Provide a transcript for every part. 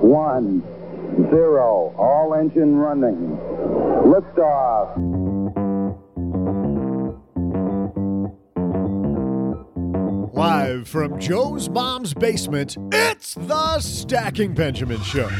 one, zero. All engine running. Liftoff. Live from Joe's mom's basement, it's the Stacking Benjamin Show.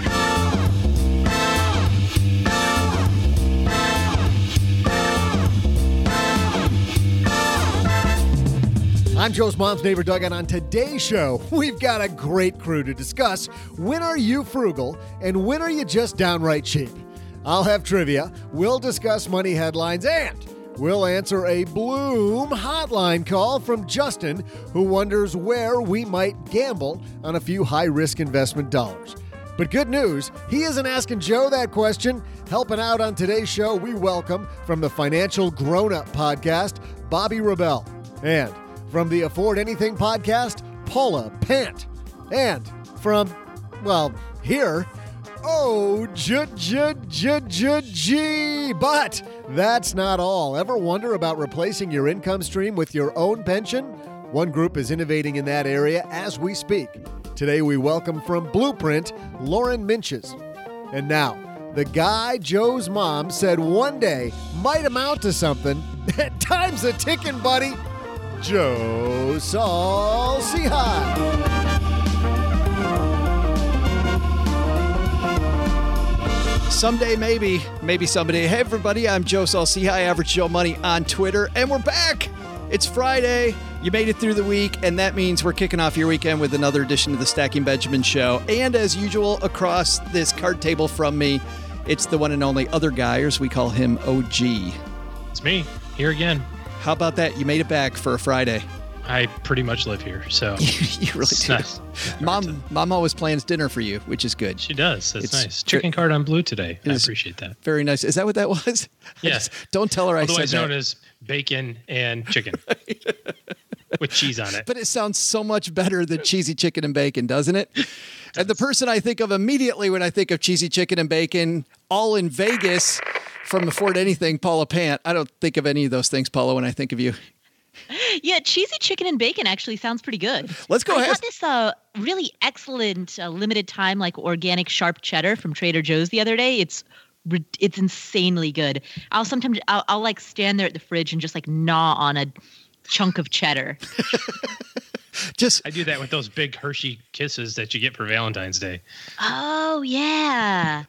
I'm Joe's mom's neighbor Doug, and on today's show, we've got a great crew to discuss when are you frugal and when are you just downright cheap. I'll have trivia, we'll discuss money headlines, and we'll answer a Blooom hotline call from Justin, who wonders where we might gamble on a few high risk investment dollars. But good news, he isn't asking Joe that question. Helping out on today's show, we welcome from the Financial Grown Up podcast, Bobbi Rebell. And from the Afford Anything podcast, Paula Pant. And from, well, here, oh, j j j j g. But that's not all. Ever wonder about replacing your income stream with your own pension? One group is innovating in that area as we speak. Today we welcome from Blueprint, Lauren Minches. And now, the guy Joe's mom said one day might amount to something. Time's a ticking, buddy. Joe Saul-Sehy. Someday, maybe, maybe someday. Hey, everybody, I'm Joe Salci, High Average Joe Money on Twitter, and we're back. It's Friday. You made it through the week, and that means we're kicking off your weekend with another edition of the Stacking Benjamin Show. And as usual, across this card table from me, it's the one and only other guy, or as we call him, OG. It's me here again. How about that? You made it back for a Friday. I pretty much live here, so you really do. nice. Mom, mom always plans dinner for you, which is good. She does. That's It's nice. Chicken cordon bleu today. I appreciate that. Very nice. Is that what that was? Yes. just- don't tell her I said that. Otherwise known as bacon and chicken with cheese on it. But it sounds so much better than cheesy chicken and bacon, doesn't it? And the person I think of immediately when I think of cheesy chicken and bacon, all in Vegas from Afford Anything, Paula Pant. I don't think of any of those things, Paula, when I think of you. Yeah, cheesy chicken and bacon actually sounds pretty good. Let's go I ahead. got this uh, really excellent uh, limited time like organic sharp cheddar from Trader Joe's the other day. It's it's insanely good. I'll sometimes I'll, I'll like stand there at the fridge and just like gnaw on a chunk of cheddar. Just I do that with those big Hershey kisses that you get for Valentine's Day. Oh yeah.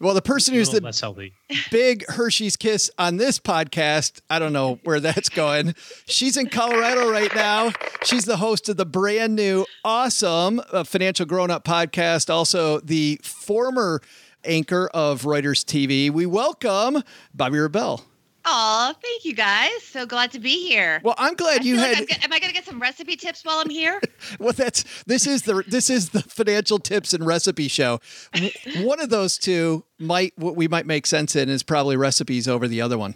well, the person who's the less healthy. big Hershey's kiss on this podcast. I don't know where that's going. She's in Colorado right now. She's the host of the brand new, awesome uh, Financial Grown Up podcast, also the former anchor of Reuters TV. We welcome Bobbi Rebell. Oh, thank you guys. So glad to be here. Well, I'm glad I you like had. I'm am I going to get some recipe tips while I'm here? well, that's this is the this is the financial tips and recipe show. One of those two might what we might make sense in is probably recipes over the other one.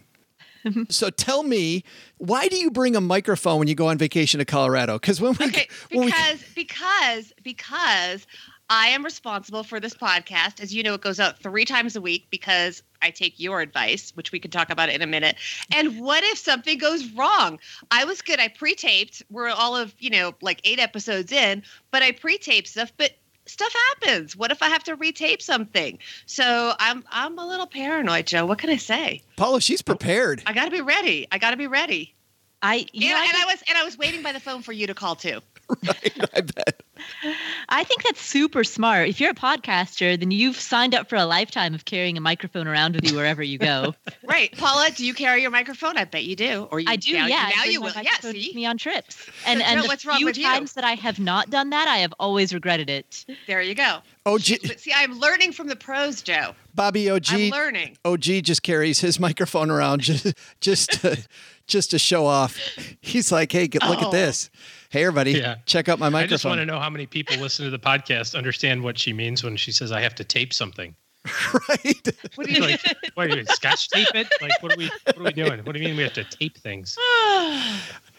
So tell me, why do you bring a microphone when you go on vacation to Colorado? Because when we Okay, when we because because because I am responsible for this podcast. As you know, it goes out three times a week because I take your advice, which we can talk about in a minute. And what if something goes wrong? I was good. I pre-taped. We're all of you know like eight episodes in, but I pre-taped stuff. But stuff happens. What if I have to retape something? So I'm I'm a little paranoid, Joe. What can I say? Paula, she's prepared. I got to be ready. I got to be ready. I you And, know, I, and think, I was and I was waiting by the phone for you to call too. Right, I bet. I think that's super smart. If you're a podcaster, then you've signed up for a lifetime of carrying a microphone around with you wherever you go. Right, Paula, do you carry your microphone? I bet you do. Or you, I do, now, yeah. I Now you will. Yeah, see, me on trips. And So, and Joe, the what's wrong few with you? times that I have not done that, I have always regretted it. there you go. OG, But see, I'm learning from the pros, Joe. Bobbi OG. I'm learning. OG just carries his microphone around just just to, just to show off. He's like, "Hey, get- look at Oh. this. Hey, everybody, Yeah. check out my microphone." I just want to know how many people listen to the podcast understand what she means when she says I have to tape something. right? What do you Like, what do you scotch tape it? Like, what are we? What are we doing? What do you mean we have to tape things?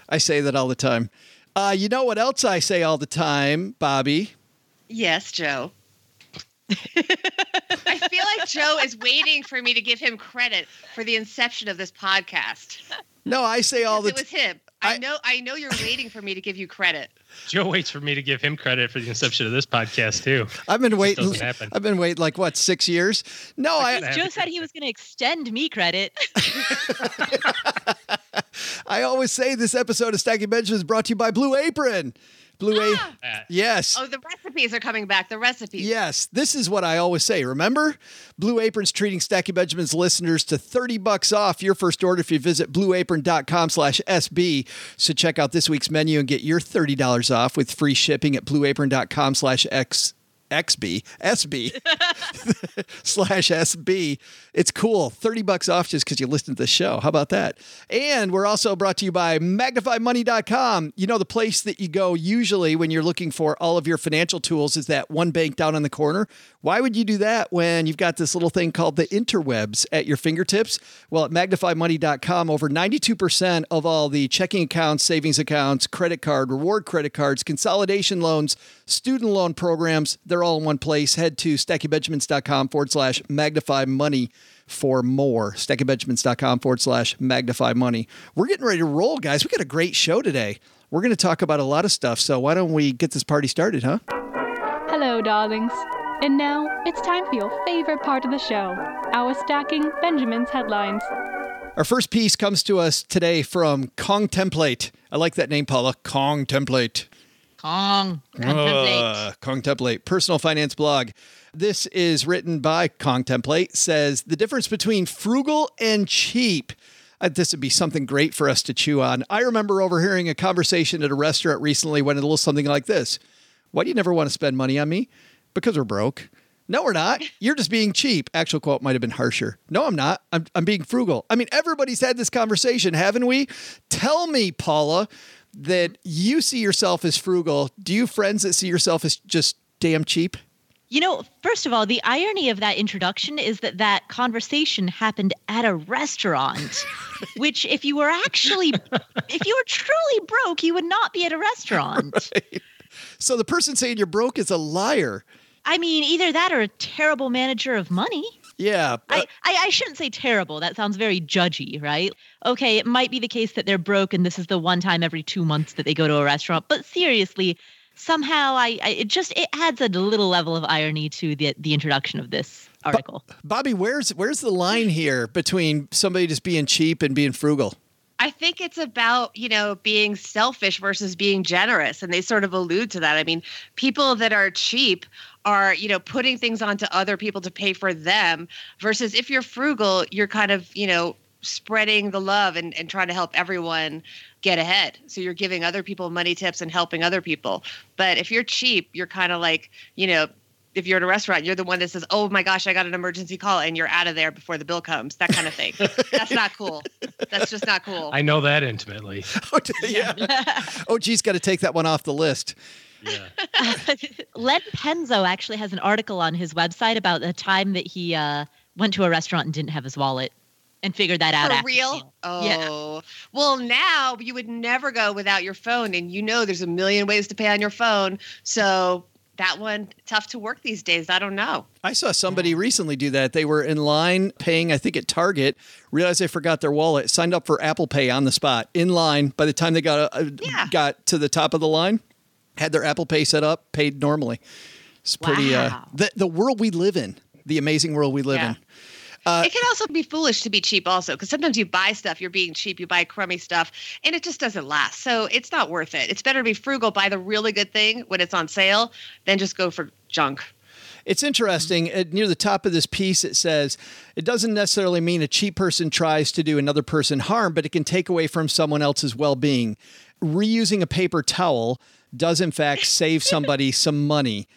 I say that all the time. Uh, you know what else I say all the time, Bobbi? Yes, Joe. I feel like Joe is waiting for me to give him credit for the inception of this podcast. No, I say all the it was him. I, I- know. I know you're waiting for me to give you credit. Joe waits for me to give him credit for the inception of this podcast too. I've been waiting. happen. I've been waiting like what six years? No, I Have Joe said he was going to extend me credit. I always say this episode of Stacking Benjamin is brought to you by Blue Apron. Blue A. Uh, Yes. Oh, the recipes are coming back. The recipes. Yes, this is what I always say. Remember, Blue Apron's treating Stacky Benjamin's listeners to 30 bucks off your first order if you visit blueapron.com slash SB. So check out this week's menu and get your $30 off with free shipping at blueapron.com slash X. XB, SB, slash SB. It's cool. 30 bucks off just because you listened to the show. How about that? And we're also brought to you by magnifymoney.com. You know, the place that you go usually when you're looking for all of your financial tools is that one bank down in the corner. Why would you do that when you've got this little thing called the interwebs at your fingertips? Well, at magnifymoney.com, over 92% of all the checking accounts, savings accounts, credit card, reward credit cards, consolidation loans, student loan programs, they're all in one place. Head to stackingbenjamins.com forward slash magnify money for more. Stackingbenjamins.com forward slash magnify money. We're getting ready to roll, guys. We got a great show today. We're going to talk about a lot of stuff. So why don't we get this party started, huh? Hello, darlings. And now it's time for your favorite part of the show our stacking Benjamin's headlines. Our first piece comes to us today from Kong Template. I like that name, Paula. Kong Template. Kong. Contemplate. Uh, Kong Template, personal finance blog. This is written by Kong Template. Says the difference between frugal and cheap. Uh, this would be something great for us to chew on. I remember overhearing a conversation at a restaurant recently went a little something like this: Why do you never want to spend money on me? Because we're broke. No, we're not. You're just being cheap. Actual quote might have been harsher. No, I'm not. I'm, I'm being frugal. I mean, everybody's had this conversation, haven't we? Tell me, Paula, that you see yourself as frugal. Do you friends that see yourself as just damn cheap? You know, first of all, the irony of that introduction is that that conversation happened at a restaurant, which, if you were actually, if you were truly broke, you would not be at a restaurant. So the person saying you're broke is a liar. I mean, either that or a terrible manager of money. Yeah. I, I, I shouldn't say terrible. That sounds very judgy, right? Okay, it might be the case that they're broke and this is the one time every two months that they go to a restaurant. But seriously, somehow I, I it just it adds a little level of irony to the the introduction of this article. Bobbi, where's where's the line here between somebody just being cheap and being frugal? I think it's about, you know, being selfish versus being generous. And they sort of allude to that. I mean, people that are cheap are, you know, putting things onto other people to pay for them versus if you're frugal, you're kind of, you know, spreading the love and, and trying to help everyone get ahead. So you're giving other people money tips and helping other people. But if you're cheap, you're kind of like, you know, if you're at a restaurant, you're the one that says, "Oh my gosh, I got an emergency call," and you're out of there before the bill comes. That kind of thing. That's not cool. That's just not cool. I know that intimately. Oh, yeah. oh, geez, got to take that one off the list. Yeah. Len Penzo actually has an article on his website about the time that he uh, went to a restaurant and didn't have his wallet and figured that out. For after real? Oh. Yeah. Well, now you would never go without your phone, and you know there's a million ways to pay on your phone. So that one tough to work these days. I don't know. I saw somebody recently do that. They were in line paying, I think at Target, realized they forgot their wallet, signed up for Apple Pay on the spot, in line. By the time they got uh, Yeah. got to the top of the line, had their Apple Pay set up, paid normally. It's pretty uh, Wow. the the world we live in, the amazing world we live Yeah. in. Uh, it can also be foolish to be cheap, also, because sometimes you buy stuff, you're being cheap, you buy crummy stuff, and it just doesn't last. So it's not worth it. It's better to be frugal, buy the really good thing when it's on sale, than just go for junk. It's interesting. Uh, near the top of this piece, it says it doesn't necessarily mean a cheap person tries to do another person harm, but it can take away from someone else's well being. Reusing a paper towel does, in fact, save somebody some money.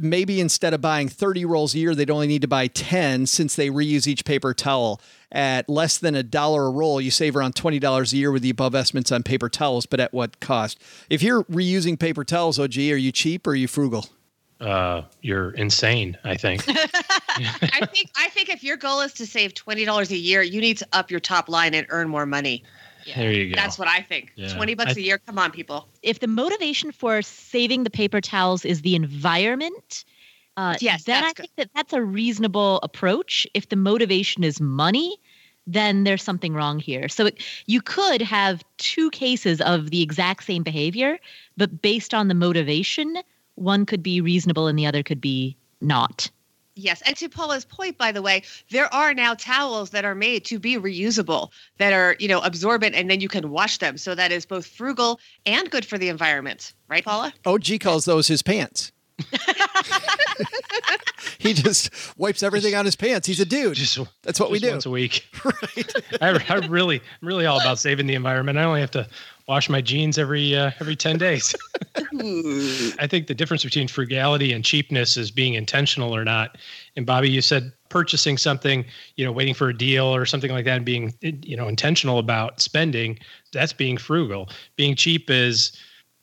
Maybe instead of buying 30 rolls a year, they'd only need to buy 10 since they reuse each paper towel. At less than a dollar a roll, you save around $20 a year with the above estimates on paper towels, but at what cost? If you're reusing paper towels, OG, are you cheap or are you frugal? Uh, you're insane. I think. I think I think if your goal is to save twenty dollars a year, you need to up your top line and earn more money. There you go. That's what I think. Yeah. Twenty bucks I- a year. Come on, people. If the motivation for saving the paper towels is the environment, uh, Yes, then I good. think that that's a reasonable approach. If the motivation is money, then there's something wrong here. So it, you could have two cases of the exact same behavior, but based on the motivation, one could be reasonable and the other could be not. Yes, and to Paula's point, by the way, there are now towels that are made to be reusable, that are you know absorbent, and then you can wash them. So that is both frugal and good for the environment, right, Paula? OG calls those his pants. he just wipes everything on his pants. He's a dude. Just That's what we do. once a week. right. I, I really, I'm really all about saving the environment. I only have to wash my jeans every uh, every ten days. I think the difference between frugality and cheapness is being intentional or not. And Bobbi, you said purchasing something, you know, waiting for a deal or something like that, and being, you know, intentional about spending. That's being frugal. Being cheap is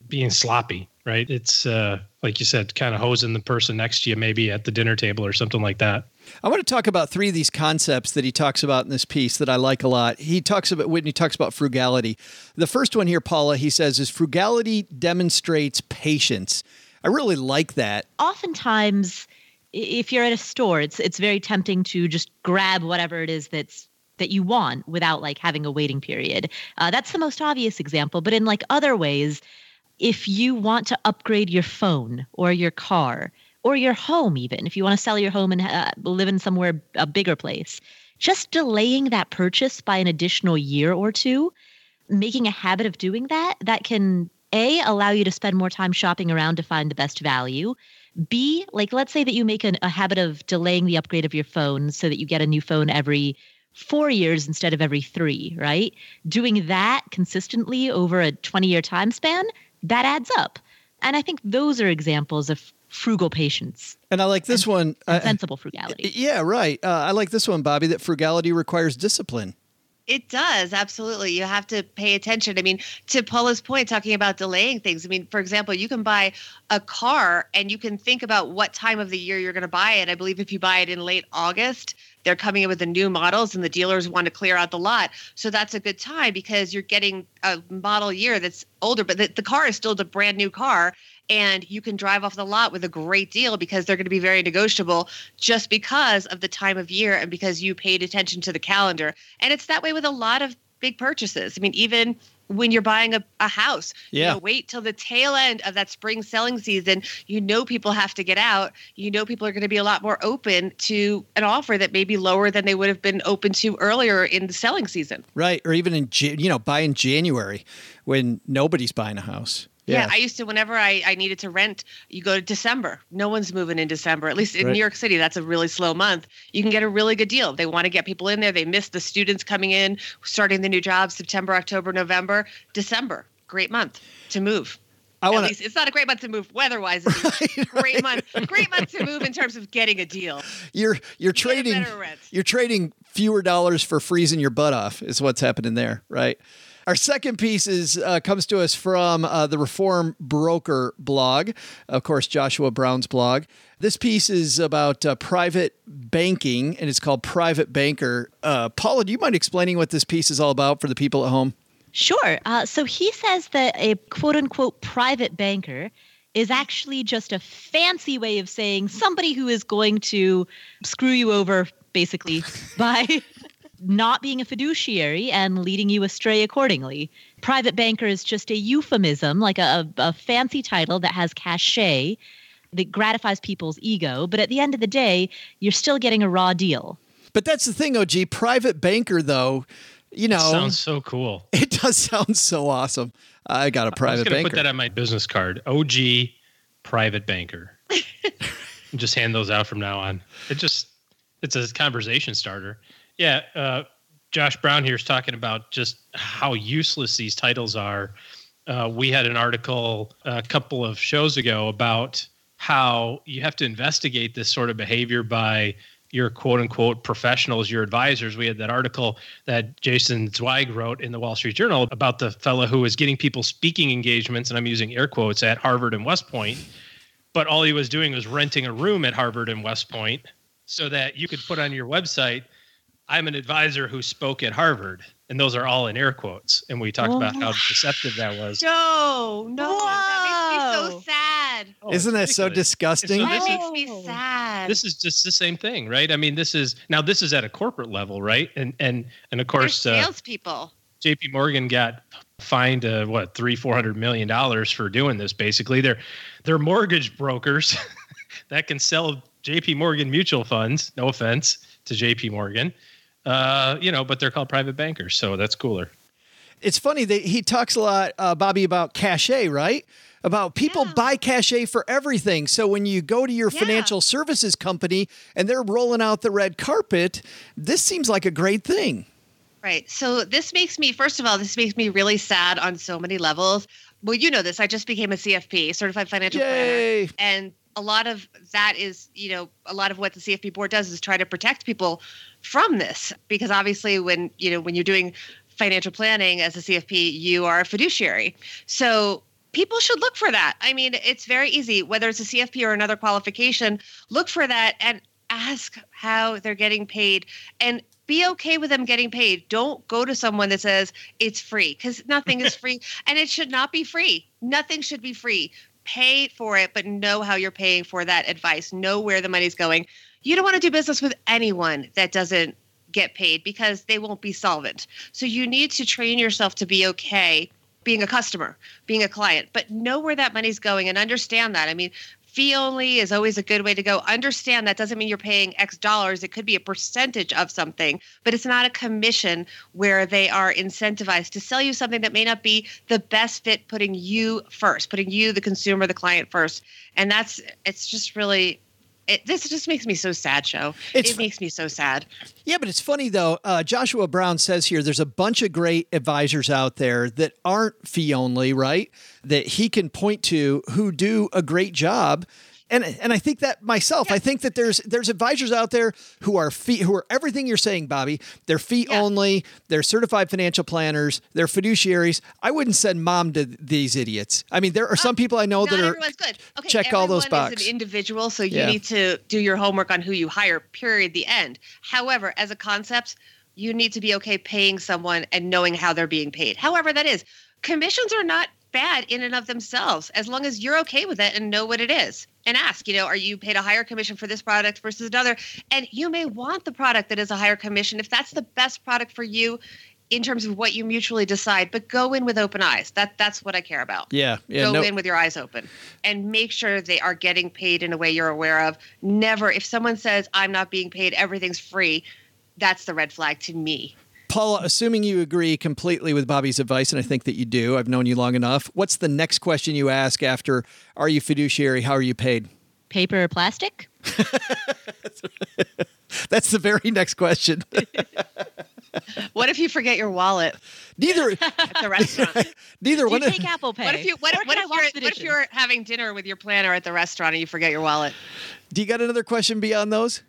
being sloppy, right? It's uh, like you said, kind of hosing the person next to you, maybe at the dinner table or something like that. I want to talk about three of these concepts that he talks about in this piece that I like a lot. He talks about Whitney talks about frugality. The first one here, Paula, he says is frugality demonstrates patience. I really like that. Oftentimes, if you're at a store, it's it's very tempting to just grab whatever it is that's that you want without like having a waiting period. Uh, that's the most obvious example. But in like other ways, if you want to upgrade your phone or your car or your home, even if you want to sell your home and uh, live in somewhere a bigger place, just delaying that purchase by an additional year or two, making a habit of doing that, that can a allow you to spend more time shopping around to find the best value. B, like let's say that you make an, a habit of delaying the upgrade of your phone so that you get a new phone every four years instead of every three, right? Doing that consistently over a 20 year time span, that adds up. And I think those are examples of frugal patience And I like this one. and uh, sensible frugality. yeah, right. Uh, I like this one, Bobbi, that frugality requires discipline. It does absolutely. You have to pay attention. I mean, to Paula's point, talking about delaying things. I mean, for example, you can buy a car and you can think about what time of the year you're going to buy it. I believe if you buy it in late August, they're coming in with the new models and the dealers want to clear out the lot. So that's a good time because you're getting a model year that's older, but the, the car is still the brand new car. And you can drive off the lot with a great deal because they're going to be very negotiable just because of the time of year and because you paid attention to the calendar. And it's that way with a lot of big purchases. I mean, even when you're buying a, a house, Yeah. you know, wait till the tail end of that spring selling season. You know, people have to get out. You know, people are going to be a lot more open to an offer that may be lower than they would have been open to earlier in the selling season. Right. Or even in, you know, buy in January when nobody's buying a house. Yeah. I used to, whenever I, I needed to rent, you go to December. No one's moving in December. At least in Right. New York City, that's a really slow month. You can get a really good deal. They want to get people in there. They miss the students coming in, starting the new jobs September, October, November, December. Great month to move. I At want least it's not a great month to move weather-wise. It's a great month. Great month to move in terms of getting a deal. You're you're trading you're trading fewer dollars for freezing your butt off is what's happening there, right? Our second piece is uh, comes to us from uh, the Reformed Broker blog, of course, Joshua Brown's blog. This piece is about uh, private banking, and it's called Private Banker. Uh, Paula, do you mind explaining what this piece is all about for the people at home? Sure. Uh, so he says that a quote unquote private banker is actually just a fancy way of saying somebody who is going to screw you over, basically, by not being a fiduciary and leading you astray accordingly. Private banker is just a euphemism, like a, a, a fancy title that has cachet that gratifies people's ego. But at the end of the day, you're still getting a raw deal. But that's the thing, OG. Private banker, though, you know, Sounds so cool. it does sound so awesome. I got a I was private gonna banker. put that on my business card. OG private banker. Just hand those out from now on. It just it's a conversation starter. Yeah, uh, Josh Brown here is talking about just how useless these titles are. Uh, we had an article a couple of shows ago about how you have to investigate this sort of behavior by your quote unquote professionals, your advisors. We had that article that Jason Zweig wrote in the Wall Street Journal about the fellow who was getting people speaking engagements, and I'm using air quotes at Harvard and West Point. But all he was doing was renting a room at Harvard and West Point so that you could put on your website, I'm an advisor who spoke at Harvard. And those are all in air quotes. And we talked about how deceptive that was. No, no, that makes me so sad. Oh, Isn't that so ridiculous. disgusting? So That this is- makes me sad. this is just the same thing, right? I mean, this is now this is at a corporate level, right? And and and of They're course, uh, salespeople. J.P. Morgan got fined uh, what three four hundred million dollars for doing this. Basically, they're they're mortgage brokers that can sell J.P. Morgan mutual funds. No offense to J.P. Morgan, uh, you know, but they're called private bankers, so that's cooler. it's funny that he talks a lot, uh, Bobbi, about cachet, right? About people Yeah. buy cachet for everything. So when you go to your Yeah. financial services company and they're rolling out the red carpet, this seems like a great thing. Right. So this makes me, first of all, this makes me really sad on so many levels. Well, you know this. I just became a CFP, certified financial planner. And a lot of that is, you know, a lot of what the CFP board does is try to protect people from this. Because obviously when, you know, when you're doing financial planning as a CFP, you are a fiduciary. So people should look for that. I mean, it's very easy, whether it's a CFP or another qualification, look for that and ask how they're getting paid and be okay with them getting paid. Don't go to someone that says it's free because nothing is free and it should not be free. Nothing should be free. Pay for it, but know how you're paying for that advice. Know where the money's going. You don't want to do business with anyone that doesn't get paid because they won't be solvent. So you need to train yourself to be okay being a customer, being a client, but know where that money's going and understand that. I mean, fee only is always a good way to go. Understand that doesn't mean you're paying X dollars. It could be a percentage of something, but it's not a commission where they are incentivized to sell you something that may not be the best fit, putting you first, putting you, the consumer, the client first. And that's, it's just really, it, this just makes me so sad, Joe. It's it makes me so sad. Yeah, but it's funny though. Uh, Joshua Brown says here there's a bunch of great advisors out there that aren't fee only, right? That he can point to who do a great job. And, and I think that myself, I think that there's there's advisors out there who are fee who are everything you're saying, Bobbi. They're fee Yeah. only. They're certified financial planners. They're fiduciaries. I wouldn't send mom to these idiots. I mean, there are some oh, people I know that are good. Okay, check all those boxes. an individual, so you Yeah. need to do your homework on who you hire. Period. The end. However, as a concept, you need to be okay paying someone and knowing how they're being paid. However, that is. Commissions are not bad in and of themselves, as long as you're okay with it and know what it is. And ask, you know, are you paid a higher commission for this product versus another? And you may want the product that is a higher commission if that's the best product for you in terms of what you mutually decide. But go in with open eyes. That that's what I care about yeah yeah go no, in with your eyes open and make sure they are getting paid in a way you're aware of. Never, if someone says, I'm not being paid, everything's free, that's the red flag to me. Paula, assuming you agree completely with Bobbi's advice, and I think that you do, I've known you long enough. What's the next question you ask after "Are you fiduciary? How are you paid?" Paper or plastic? That's the very next question. What if you forget your wallet neither, at the restaurant? neither Do one. you take Apple Pay? What if you what, if- what I if you're what if you're having dinner with your planner at the restaurant and you forget your wallet? do you got another question beyond those?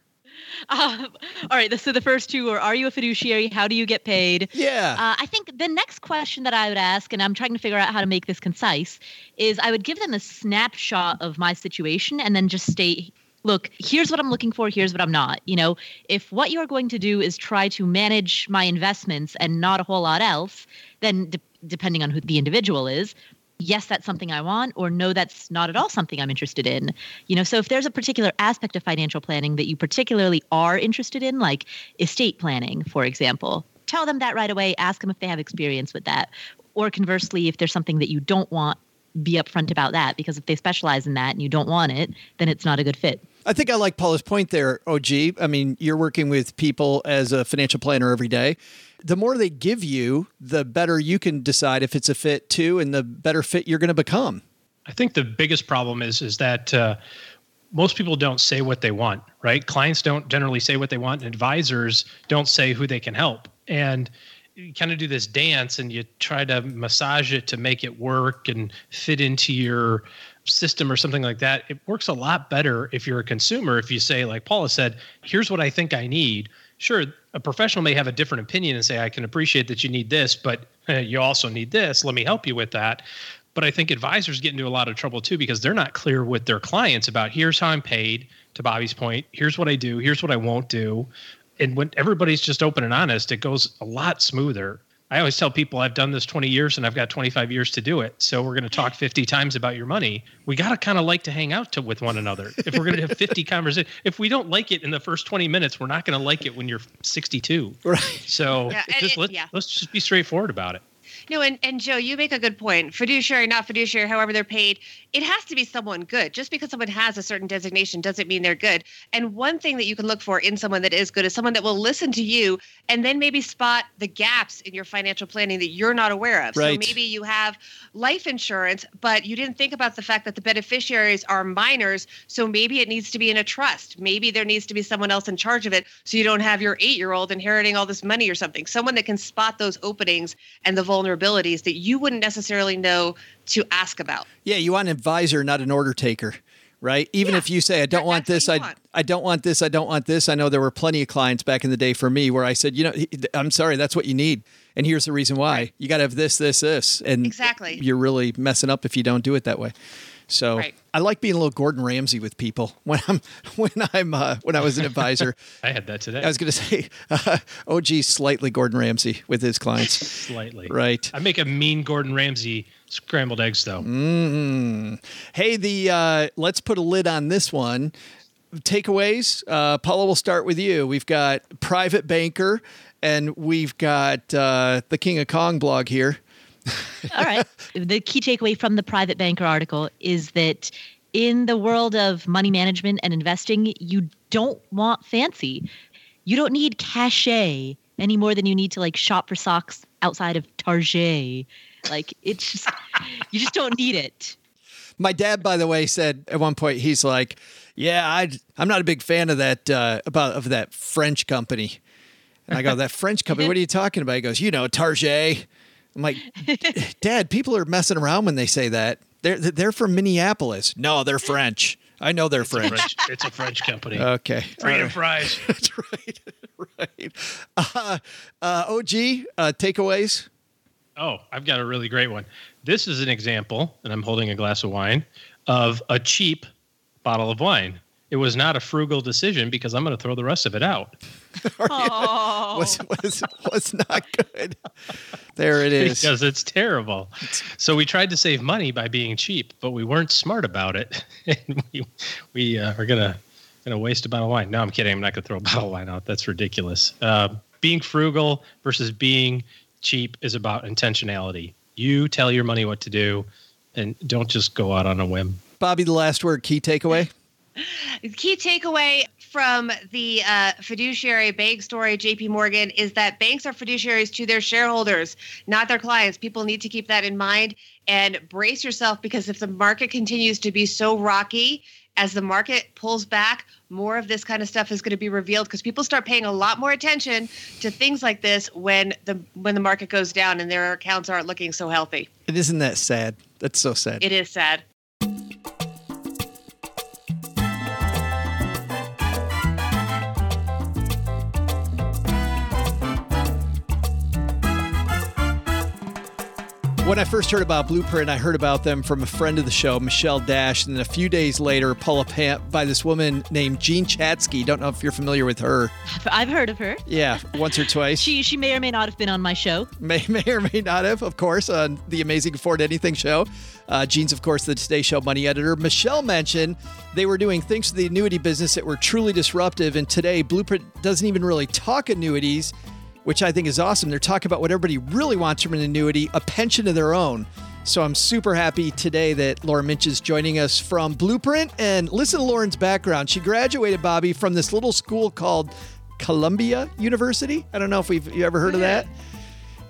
Um, all right. So the first two are: Are you a fiduciary? How do you get paid? Yeah. Uh, I think the next question that I would ask, and I'm trying to figure out how to make this concise, is I would give them a snapshot of my situation and then just state, look, here's what I'm looking for, here's what I'm not. You know, if what you're going to do is try to manage my investments and not a whole lot else, then de- depending on who the individual is, yes, that's something I want, or no, that's not at all something I'm interested in. You know, so if there's a particular aspect of financial planning that you particularly are interested in, like estate planning, for example, tell them that right away. Ask them if they have experience with that. Or conversely, if there's something that you don't want, be upfront about that because if they specialize in that and you don't want it, then it's not a good fit. I think I like Paula's point there, OG. I mean, you're working with people as a financial planner every day. The more they give you, the better you can decide if it's a fit too, and the better fit you're going to become. I think the biggest problem is is that uh, most people don't say what they want, right? Clients don't generally say what they want, and advisors don't say who they can help. And you kind of do this dance and you try to massage it to make it work and fit into your system or something like that. It works a lot better if you're a consumer. If you say, like Paula said, here's what I think I need. Sure, a professional may have a different opinion and say, I can appreciate that you need this, but you also need this. Let me help you with that. But I think advisors get into a lot of trouble too because they're not clear with their clients about here's how I'm paid, to Bobbi's point, here's what I do, here's what I won't do. And when everybody's just open and honest, it goes a lot smoother. I always tell people I've done this 20 years and I've got 25 years to do it. So we're going to talk 50 times about your money. We got to kind of like to hang out to, with one another. If we're going to have 50 conversations, if we don't like it in the first 20 minutes, we're not going to like it when you're 62. Right. So Yeah, just it- let, yeah. let's just be straightforward about it. No, and, and Joe, you make a good point. Fiduciary, not fiduciary, however they're paid, it has to be someone good. Just because someone has a certain designation doesn't mean they're good. And one thing that you can look for in someone that is good is someone that will listen to you and then maybe spot the gaps in your financial planning that you're not aware of. Right. So maybe you have life insurance, but you didn't think about the fact that the beneficiaries are minors. So maybe it needs to be in a trust. Maybe there needs to be someone else in charge of it so you don't have your eight year old inheriting all this money or something. Someone that can spot those openings and the vulnerabilities that you wouldn't necessarily know to ask about. Yeah, you want an advisor, not an order taker, right? Even Yeah, if you say, I don't that- want this, I, want. I don't want this, I don't want this. I know there were plenty of clients back in the day for me where I said, you know, I'm sorry, that's what you need. And here's the reason why. You got to have this, this, this. And Exactly. you're really messing up if you don't do it that way. So Right. I like being a little Gordon Ramsay with people when I'm when I'm uh, when I was an advisor. I had that today. I was going to say, uh, OG slightly Gordon Ramsay with his clients. slightly. Right. I make a mean Gordon Ramsay scrambled eggs though. Mm. Hey, the uh, let's put a lid on this one. Takeaways. Uh, Paula, we'll start with you. We've got private banker, and we've got uh, the King of Kong blog here. All right. The key takeaway from the private banker article is that in the world of money management and investing, you don't want fancy. You don't need cachet any more than you need to like shop for socks outside of Target. Like it's just you just don't need it. My dad, by the way, said at one point he's like, "Yeah, I, I'm not a big fan of that uh, about of that French company." And I go, "That French company? What are you talking about?" He goes, "You know, Target." I'm like, "Dad, people are messing around when they say that. They're they're from Minneapolis. No, they're French. I know they're It's French." French, it's a French company. Okay, Freedom All right. fries. That's right. right. Uh, uh, OG uh, takeaways. Oh, I've got a really great one. This is an example, and I'm holding a glass of wine, of a cheap bottle of wine. It was not a frugal decision because I'm going to throw the rest of it out. Oh. Was was was not good. There it is. because it's terrible. So we tried to save money by being cheap, but we weren't smart about it. and we we uh, are gonna gonna waste a bottle of wine. No, I'm kidding. I'm not gonna throw a bottle of wine out. That's ridiculous. Uh, being frugal versus being cheap is about intentionality. You tell your money what to do, and don't just go out on a whim. Bobbi, the last word. Key takeaway. The key takeaway from the uh, fiduciary bank story, JP Morgan, is that banks are fiduciaries to their shareholders, not their clients. People need to keep that in mind and brace yourself because if the market continues to be so rocky, as the market pulls back, more of this kind of stuff is going to be revealed because people start paying a lot more attention to things like this when the when the market goes down and their accounts aren't looking so healthy. It isn't that sad. That's so sad. It is sad. When I first heard about Blueprint, I heard about them from a friend of the show, Michelle Dash, and then a few days later, Paula Pant by this woman named Jean Chatzky. Don't know if you're familiar with her. I've heard of her. Yeah, once or twice. She she may or may not have been on my show. may, may or may not have, of course, on the Amazing Afford Anything show. Uh, Jean's, of course, the Today Show money editor. Michelle mentioned they were doing things to the annuity business that were truly disruptive. And today, Blueprint doesn't even really talk annuities, which I think is awesome. They're talking about what everybody really wants from an annuity a pension of their own. So I'm super happy today that Lauren Minches joining us from Blueprint. And listen to Lauren's background. She graduated, Bobbi, from this little school called Columbia University. I don't know if we've you ever heard of that.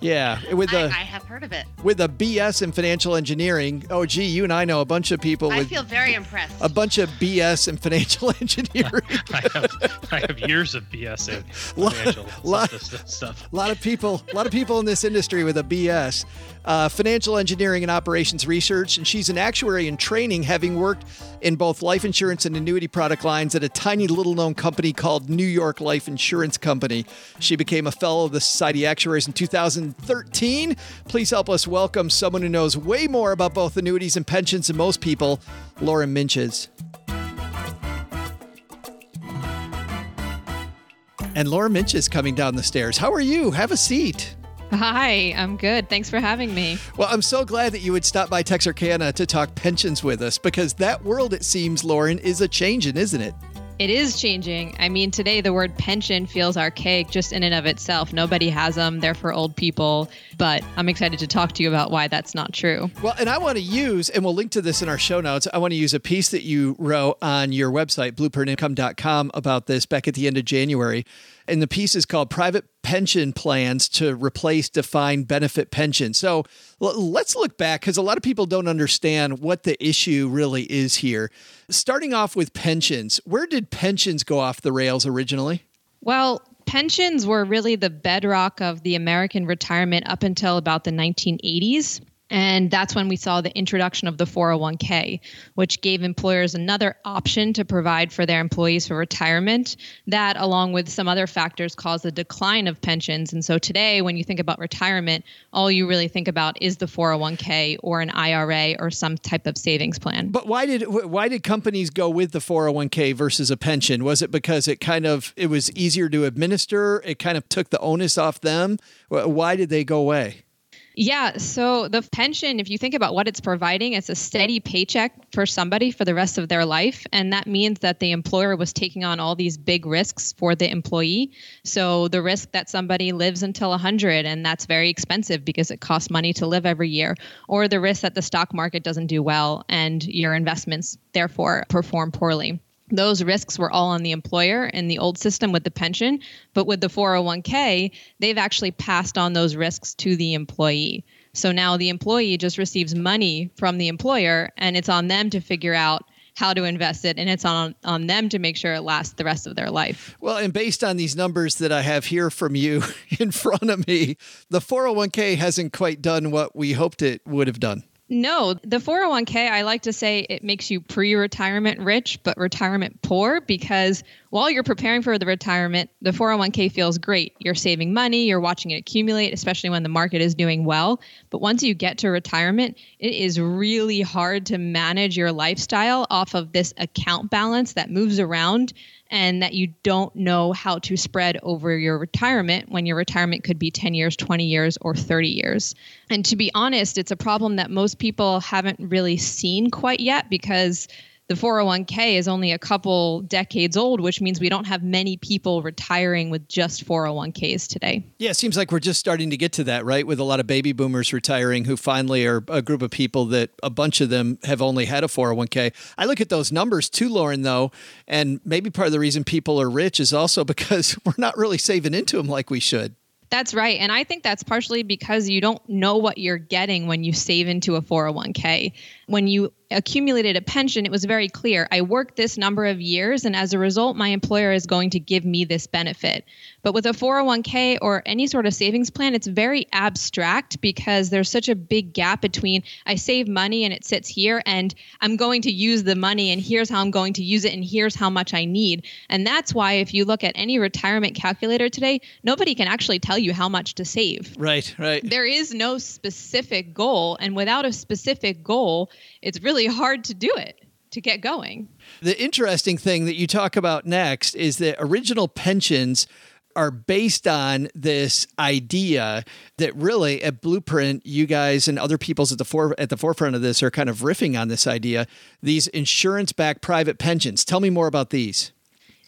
Yeah, with I, a I have heard of it. with a BS in financial engineering. Oh, gee, you and I know a bunch of people I with feel very impressed. a bunch of BS in financial engineering. I have, I have years of BS in financial lot- stuff, stuff. A lot of people, a lot of people in this industry with a BS, uh, financial engineering and operations research, and she's an actuary in training, having worked in both life insurance and annuity product lines at a tiny little known company called New York Life Insurance Company. She became a fellow of the Society of Actuaries in 2013. Please help us welcome someone who knows way more about both annuities and pensions than most people, Lauren Minches. And Lauren Minches coming down the stairs. How are you? Have a seat. Hi, I'm good. Thanks for having me. Well, I'm so glad that you would stop by Texarkana to talk pensions with us because that world, it seems, Lauren, is a changing, isn't it? It is changing. I mean, today the word pension feels archaic just in and of itself. Nobody has them, they're for old people. But I'm excited to talk to you about why that's not true. Well, and I want to use, and we'll link to this in our show notes. I want to use a piece that you wrote on your website, blueprintincome.com, about this back at the end of January. And the piece is called Private Pension Plans to Replace Defined Benefit Pension. So l- let's look back because a lot of people don't understand what the issue really is here. Starting off with pensions, where did pensions go off the rails originally? Well, pensions were really the bedrock of the American retirement up until about the 1980s. And that's when we saw the introduction of the 401k, which gave employers another option to provide for their employees for retirement. That, along with some other factors, caused a decline of pensions. And so today, when you think about retirement, all you really think about is the 401k or an IRA or some type of savings plan. But why did why did companies go with the 401k versus a pension? Was it because it kind of it was easier to administer? It kind of took the onus off them. Why did they go away? Yeah. So the pension, if you think about what it's providing, it's a steady paycheck for somebody for the rest of their life. And that means that the employer was taking on all these big risks for the employee. So the risk that somebody lives until 100, and that's very expensive because it costs money to live every year, or the risk that the stock market doesn't do well and your investments therefore perform poorly those risks were all on the employer in the old system with the pension. But with the 401k, they've actually passed on those risks to the employee. So now the employee just receives money from the employer, and it's on them to figure out how to invest it, and it's on on them to make sure it lasts the rest of their life. Well, and based on these numbers that I have here from you in front of me, the 401k hasn't quite done what we hoped it would have done. No, the 401k, I like to say it makes you pre retirement rich, but retirement poor because while you're preparing for the retirement, the 401k feels great. You're saving money, you're watching it accumulate, especially when the market is doing well. But once you get to retirement, it is really hard to manage your lifestyle off of this account balance that moves around and that you don't know how to spread over your retirement when your retirement could be 10 years, 20 years, or 30 years. And to be honest, it's a problem that most people haven't really seen quite yet because the 401k is only a couple decades old, which means we don't have many people retiring with just 401ks today. Yeah, it seems like we're just starting to get to that, right? With a lot of baby boomers retiring who finally are a group of people that a bunch of them have only had a 401k. I look at those numbers too, Lauren, though, and maybe part of the reason people are rich is also because we're not really saving into them like we should. That's right. And I think that's partially because you don't know what you're getting when you save into a 401k. When you accumulated a pension, it was very clear I worked this number of years, and as a result, my employer is going to give me this benefit. But with a 401k or any sort of savings plan, it's very abstract because there's such a big gap between I save money and it sits here, and I'm going to use the money, and here's how I'm going to use it, and here's how much I need. And that's why, if you look at any retirement calculator today, nobody can actually tell you how much to save. Right, right. There is no specific goal, and without a specific goal, it's really hard to do it to get going. The interesting thing that you talk about next is that original pensions are based on this idea that really at Blueprint, you guys and other people's at the fore, at the forefront of this are kind of riffing on this idea. These insurance-backed private pensions. Tell me more about these.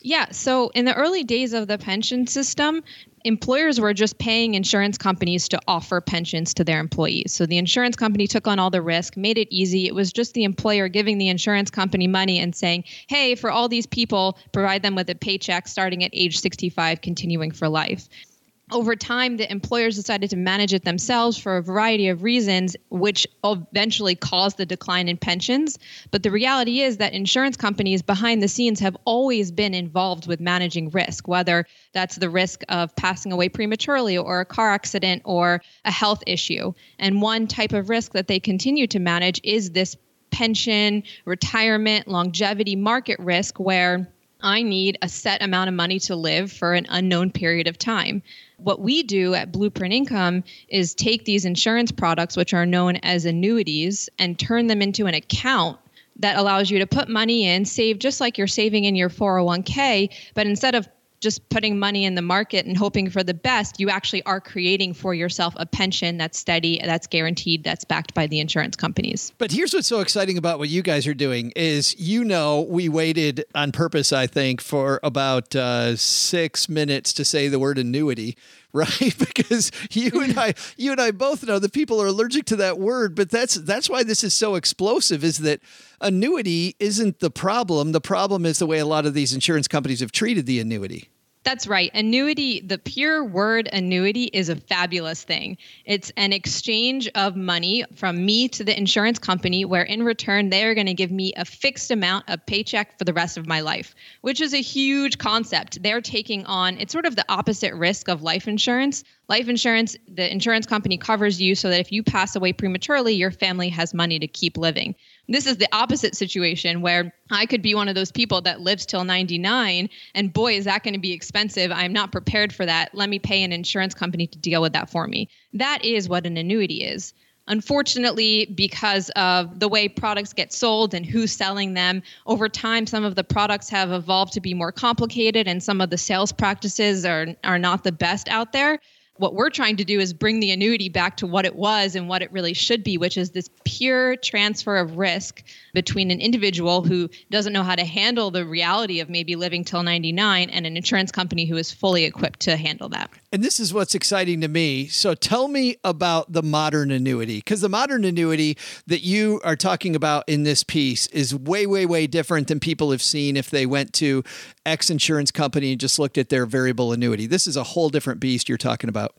Yeah. So in the early days of the pension system, employers were just paying insurance companies to offer pensions to their employees. So the insurance company took on all the risk, made it easy. It was just the employer giving the insurance company money and saying, hey, for all these people, provide them with a paycheck starting at age 65, continuing for life over time, the employers decided to manage it themselves for a variety of reasons, which eventually caused the decline in pensions. But the reality is that insurance companies behind the scenes have always been involved with managing risk, whether that's the risk of passing away prematurely or a car accident or a health issue. And one type of risk that they continue to manage is this pension, retirement, longevity market risk, where I need a set amount of money to live for an unknown period of time. What we do at Blueprint Income is take these insurance products, which are known as annuities, and turn them into an account that allows you to put money in, save just like you're saving in your 401k, but instead of just putting money in the market and hoping for the best, you actually are creating for yourself a pension that's steady, that's guaranteed, that's backed by the insurance companies. But here's what's so exciting about what you guys are doing is you know we waited on purpose, I think, for about uh, six minutes to say the word annuity right? because you and I, you and I both know that people are allergic to that word, but that's that's why this is so explosive. Is that annuity isn't the problem? The problem is the way a lot of these insurance companies have treated the annuity. That's right. Annuity, the pure word annuity is a fabulous thing. It's an exchange of money from me to the insurance company, where in return, they are going to give me a fixed amount of paycheck for the rest of my life, which is a huge concept. They're taking on, it's sort of the opposite risk of life insurance. Life insurance, the insurance company covers you so that if you pass away prematurely, your family has money to keep living. This is the opposite situation where I could be one of those people that lives till 99 and boy is that going to be expensive. I'm not prepared for that. Let me pay an insurance company to deal with that for me. That is what an annuity is. Unfortunately, because of the way products get sold and who's selling them, over time, some of the products have evolved to be more complicated and some of the sales practices are, are not the best out there what we're trying to do is bring the annuity back to what it was and what it really should be, which is this pure transfer of risk between an individual who doesn't know how to handle the reality of maybe living till 99 and an insurance company who is fully equipped to handle that. And this is what's exciting to me. So tell me about the modern annuity, because the modern annuity that you are talking about in this piece is way, way, way different than people have seen if they went to X insurance company and just looked at their variable annuity. This is a whole different beast you're talking about.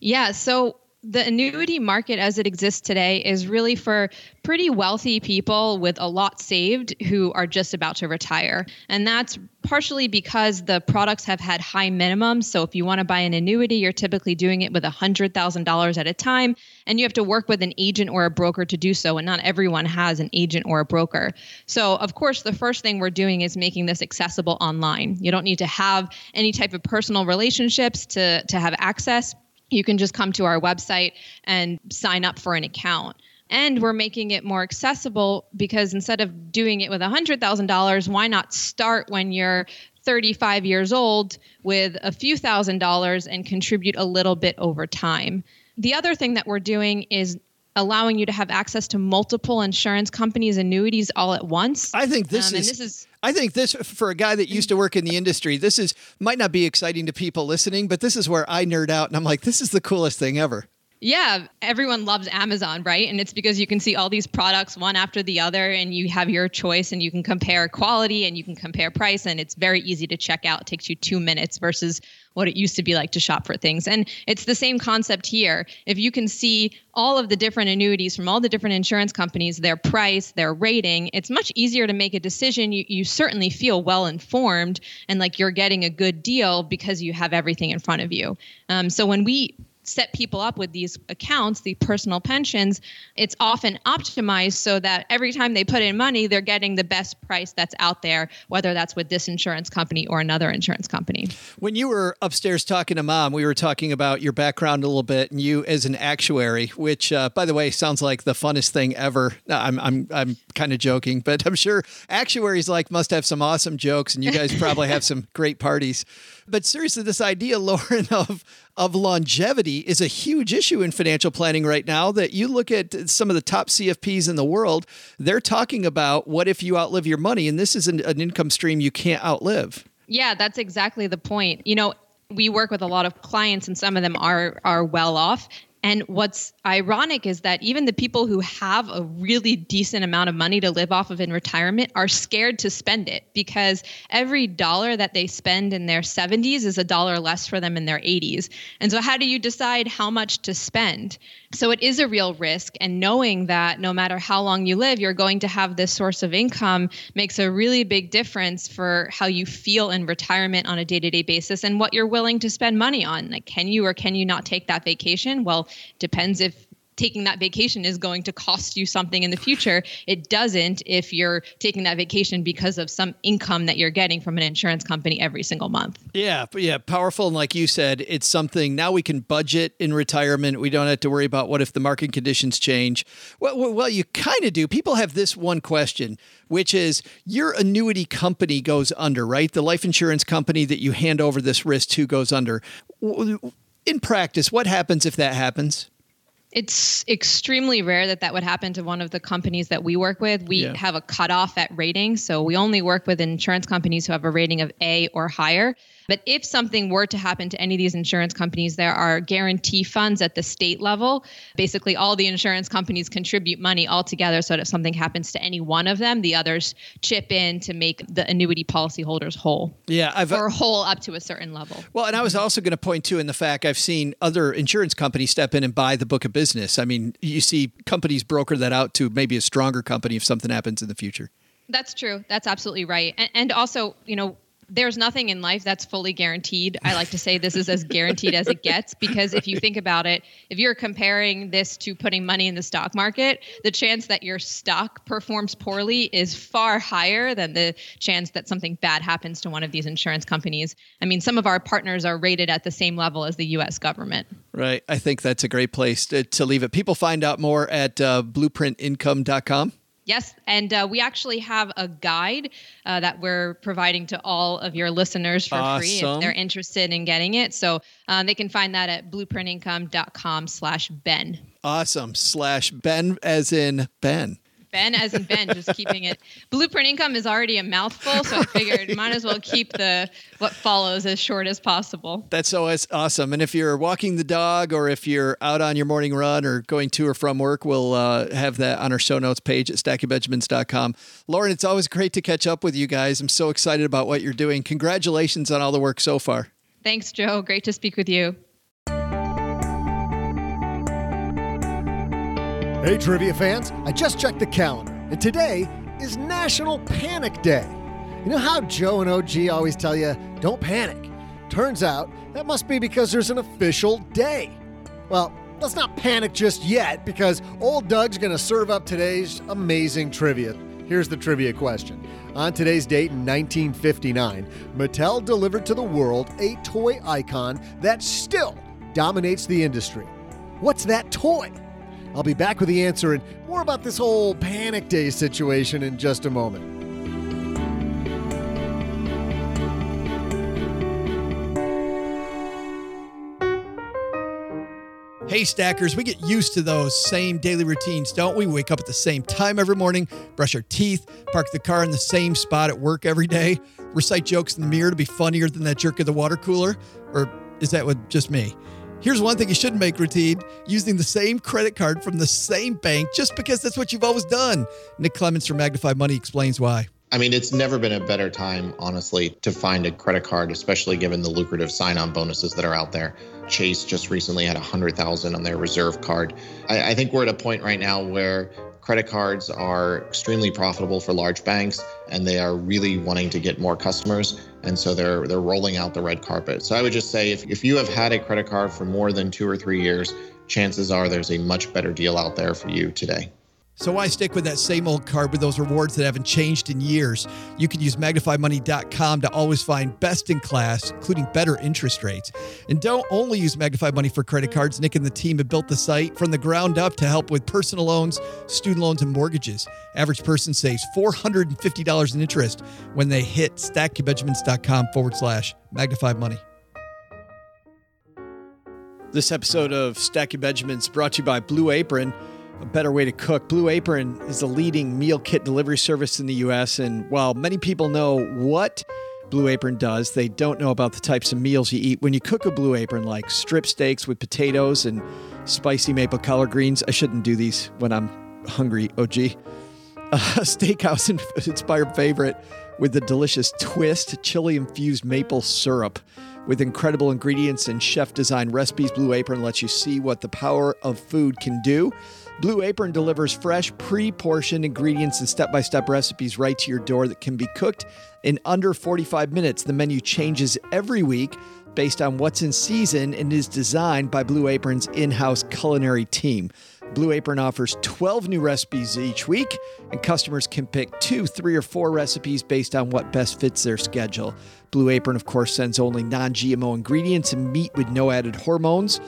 Yeah. So the annuity market as it exists today is really for pretty wealthy people with a lot saved who are just about to retire. And that's partially because the products have had high minimums. So if you want to buy an annuity, you're typically doing it with $100,000 at a time. And you have to work with an agent or a broker to do so. And not everyone has an agent or a broker. So, of course, the first thing we're doing is making this accessible online. You don't need to have any type of personal relationships to, to have access you can just come to our website and sign up for an account. And we're making it more accessible because instead of doing it with $100,000, why not start when you're 35 years old with a few thousand dollars and contribute a little bit over time? The other thing that we're doing is allowing you to have access to multiple insurance companies annuities all at once. I think this um, is this is I think this for a guy that used to work in the industry, this is might not be exciting to people listening, but this is where I nerd out and I'm like this is the coolest thing ever. Yeah, everyone loves Amazon, right? And it's because you can see all these products one after the other and you have your choice and you can compare quality and you can compare price and it's very easy to check out. It takes you 2 minutes versus what it used to be like to shop for things. And it's the same concept here. If you can see all of the different annuities from all the different insurance companies, their price, their rating, it's much easier to make a decision. You, you certainly feel well informed and like you're getting a good deal because you have everything in front of you. Um, so when we set people up with these accounts, the personal pensions, it's often optimized so that every time they put in money, they're getting the best price that's out there, whether that's with this insurance company or another insurance company. When you were upstairs talking to mom, we were talking about your background a little bit and you as an actuary, which, uh, by the way, sounds like the funnest thing ever. I'm, I'm, I'm kind of joking, but I'm sure actuaries like must have some awesome jokes and you guys probably have some great parties. But seriously, this idea, Lauren, of of longevity is a huge issue in financial planning right now. That you look at some of the top CFPs in the world, they're talking about what if you outlive your money, and this is an, an income stream you can't outlive. Yeah, that's exactly the point. You know, we work with a lot of clients and some of them are are well off and what's ironic is that even the people who have a really decent amount of money to live off of in retirement are scared to spend it because every dollar that they spend in their 70s is a dollar less for them in their 80s. And so, how do you decide how much to spend? So, it is a real risk. And knowing that no matter how long you live, you're going to have this source of income makes a really big difference for how you feel in retirement on a day to day basis and what you're willing to spend money on. Like, can you or can you not take that vacation? Well, depends if taking that vacation is going to cost you something in the future. It doesn't if you're taking that vacation because of some income that you're getting from an insurance company every single month. Yeah, yeah, powerful. And like you said, it's something now we can budget in retirement. We don't have to worry about what if the market conditions change. Well, well, you kind of do. People have this one question, which is your annuity company goes under, right? The life insurance company that you hand over this risk to goes under in practice, what happens if that happens? It's extremely rare that that would happen to one of the companies that we work with. We yeah. have a cutoff at rating. So we only work with insurance companies who have a rating of A or higher. But if something were to happen to any of these insurance companies, there are guarantee funds at the state level. Basically, all the insurance companies contribute money all together so that if something happens to any one of them, the others chip in to make the annuity policyholders whole. Yeah, I've uh, or whole up to a certain level. Well, and I was also going to point to in the fact I've seen other insurance companies step in and buy the book of business. I mean, you see companies broker that out to maybe a stronger company if something happens in the future. That's true. That's absolutely right. And, and also, you know, there's nothing in life that's fully guaranteed. I like to say this is as guaranteed as it gets because if you think about it, if you're comparing this to putting money in the stock market, the chance that your stock performs poorly is far higher than the chance that something bad happens to one of these insurance companies. I mean, some of our partners are rated at the same level as the US government. Right. I think that's a great place to, to leave it. People find out more at uh, blueprintincome.com. Yes, and uh, we actually have a guide uh, that we're providing to all of your listeners for awesome. free if they're interested in getting it. So um, they can find that at blueprintincome.com slash Ben. Awesome. Slash Ben as in Ben. Ben as in Ben, just keeping it. Blueprint income is already a mouthful, so I figured might as well keep the what follows as short as possible. That's always awesome. And if you're walking the dog or if you're out on your morning run or going to or from work, we'll uh, have that on our show notes page at stackingbenjamins.com. Lauren, it's always great to catch up with you guys. I'm so excited about what you're doing. Congratulations on all the work so far. Thanks, Joe. Great to speak with you. Hey, trivia fans, I just checked the calendar, and today is National Panic Day. You know how Joe and OG always tell you, don't panic? Turns out that must be because there's an official day. Well, let's not panic just yet because old Doug's going to serve up today's amazing trivia. Here's the trivia question. On today's date in 1959, Mattel delivered to the world a toy icon that still dominates the industry. What's that toy? I'll be back with the answer and more about this whole Panic Day situation in just a moment. Hey, stackers, we get used to those same daily routines, don't we? Wake up at the same time every morning, brush our teeth, park the car in the same spot at work every day, recite jokes in the mirror to be funnier than that jerk at the water cooler? Or is that what just me? Here's one thing you shouldn't make routine using the same credit card from the same bank just because that's what you've always done. Nick Clements from Magnify Money explains why. I mean, it's never been a better time, honestly, to find a credit card, especially given the lucrative sign on bonuses that are out there. Chase just recently had 100,000 on their reserve card. I, I think we're at a point right now where credit cards are extremely profitable for large banks and they are really wanting to get more customers and so they're they're rolling out the red carpet. So I would just say if, if you have had a credit card for more than two or three years, chances are there's a much better deal out there for you today. So why stick with that same old card with those rewards that haven't changed in years? You can use magnifymoney.com to always find best in class, including better interest rates. And don't only use Magnify Money for credit cards. Nick and the team have built the site from the ground up to help with personal loans, student loans, and mortgages. Average person saves $450 in interest when they hit stackingbenjamins.com forward slash magnify money. This episode of Stacking Benjamins brought to you by Blue Apron a better way to cook. Blue Apron is the leading meal kit delivery service in the US. And while many people know what Blue Apron does. They don't know about the types of meals you eat when you cook a Blue Apron, like strip steaks with potatoes and spicy maple collard greens. I shouldn't do these when I'm hungry, OG. A steakhouse inspired favorite with the delicious twist chili infused maple syrup. With incredible ingredients and chef designed recipes, Blue Apron lets you see what the power of food can do. Blue Apron delivers fresh, pre portioned ingredients and step by step recipes right to your door that can be cooked in under 45 minutes. The menu changes every week based on what's in season and is designed by Blue Apron's in house culinary team. Blue Apron offers 12 new recipes each week, and customers can pick two, three, or four recipes based on what best fits their schedule. Blue Apron, of course, sends only non GMO ingredients and meat with no added hormones.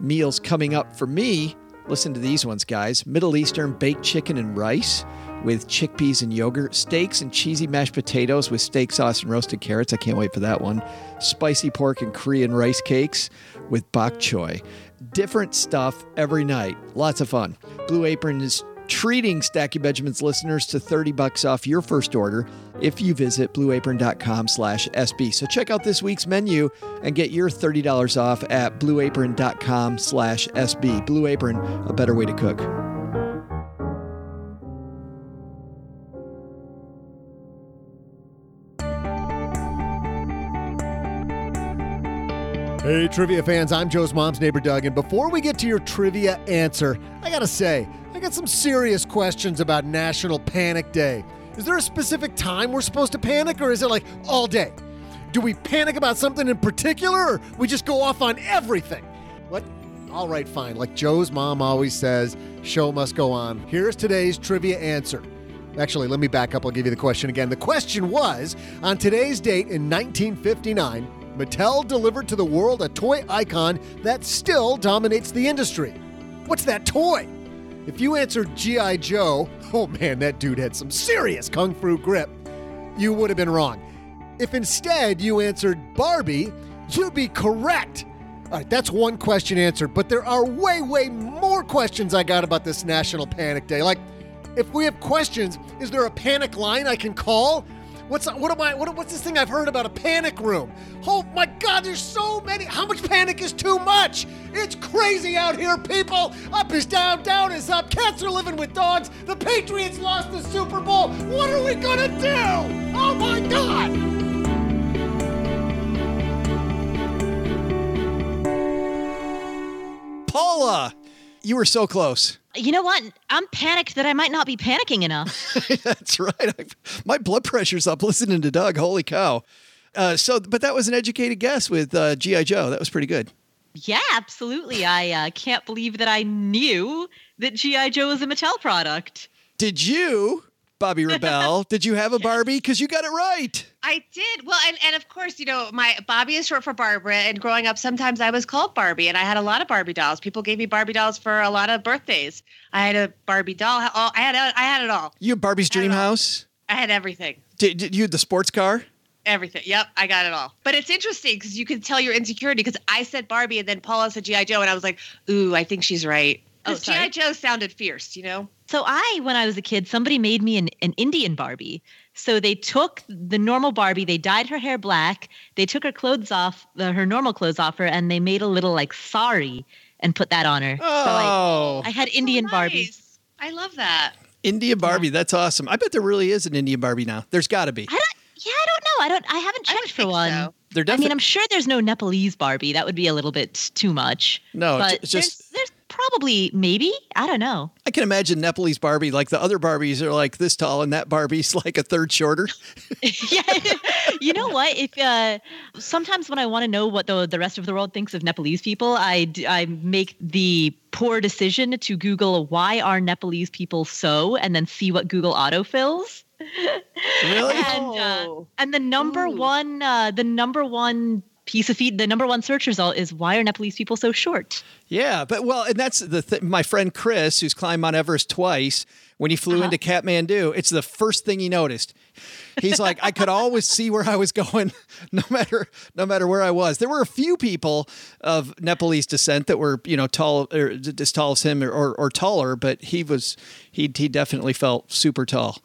Meals coming up for me Listen to these ones, guys Middle Eastern baked chicken and rice with chickpeas and yogurt, steaks and cheesy mashed potatoes with steak sauce and roasted carrots. I can't wait for that one. Spicy pork and Korean rice cakes with bok choy. Different stuff every night. Lots of fun. Blue Apron is treating Stacking Benjamins listeners to 30 bucks off your first order if you visit blueapron.com slash SB. So check out this week's menu and get your $30 off at blueapron.com slash SB. Blue Apron, a better way to cook. Hey, trivia fans, I'm Joe's mom's neighbor, Doug. And before we get to your trivia answer, I gotta say, I got some serious questions about National Panic Day. Is there a specific time we're supposed to panic, or is it like all day? Do we panic about something in particular, or we just go off on everything? What? All right, fine. Like Joe's mom always says, show must go on. Here's today's trivia answer. Actually, let me back up. I'll give you the question again. The question was on today's date in 1959, Mattel delivered to the world a toy icon that still dominates the industry. What's that toy? If you answered G.I. Joe, oh man, that dude had some serious kung fu grip, you would have been wrong. If instead you answered Barbie, you'd be correct. All right, that's one question answered, but there are way, way more questions I got about this National Panic Day. Like, if we have questions, is there a panic line I can call? What's what am I? What, what's this thing I've heard about a panic room? Oh my God! There's so many. How much panic is too much? It's crazy out here, people. Up is down, down is up. Cats are living with dogs. The Patriots lost the Super Bowl. What are we gonna do? Oh my God! Paula, you were so close. You know what? I'm panicked that I might not be panicking enough. That's right. I, my blood pressure's up listening to Doug. Holy cow. Uh, so, but that was an educated guess with uh, G.I. Joe. That was pretty good. Yeah, absolutely. I uh, can't believe that I knew that G.I. Joe was a Mattel product. Did you Bobbi Rebell. Did you have a Barbie? Because you got it right. I did. Well, and, and of course, you know, my Bobbi is short for Barbara. And growing up, sometimes I was called Barbie, and I had a lot of Barbie dolls. People gave me Barbie dolls for a lot of birthdays. I had a Barbie doll. I had uh, I had it all. You had Barbie's Dream House. I had everything. Did, did you had the sports car? Everything. Yep, I got it all. But it's interesting because you can tell your insecurity because I said Barbie and then Paula said GI Joe, and I was like, "Ooh, I think she's right." Oh, Because GI Joe sounded fierce, you know. So I, when I was a kid, somebody made me an, an Indian Barbie. So they took the normal Barbie, they dyed her hair black, they took her clothes off, uh, her normal clothes off her, and they made a little like sari and put that on her. Oh. So I, I had Indian Barbie. I love that. Indian Barbie. That's awesome. I bet there really is an Indian Barbie now. There's got to be. I don't. Yeah, I don't know. I don't. I haven't checked for one. They're I mean, I'm sure there's no Nepalese Barbie. That would be a little bit too much. No, but it's just- there's, there's probably maybe I don't know. I can imagine Nepalese Barbie. Like the other Barbies are like this tall, and that Barbie's like a third shorter. you know what? If uh, sometimes when I want to know what the the rest of the world thinks of Nepalese people, I, I make the poor decision to Google why are Nepalese people so, and then see what Google autofills. Really? And uh, and the number one uh, the number one piece of feed the number one search result is why are Nepalese people so short? Yeah, but well, and that's the th- my friend Chris, who's climbed Mount Everest twice. when he flew Uh-huh. into Kathmandu. It's the first thing he noticed. He's like, I could always see where I was going, no matter no matter where I was. There were a few people of Nepalese descent that were, you know, tall or as tall as him or, or, or taller, but he was he he definitely felt super tall.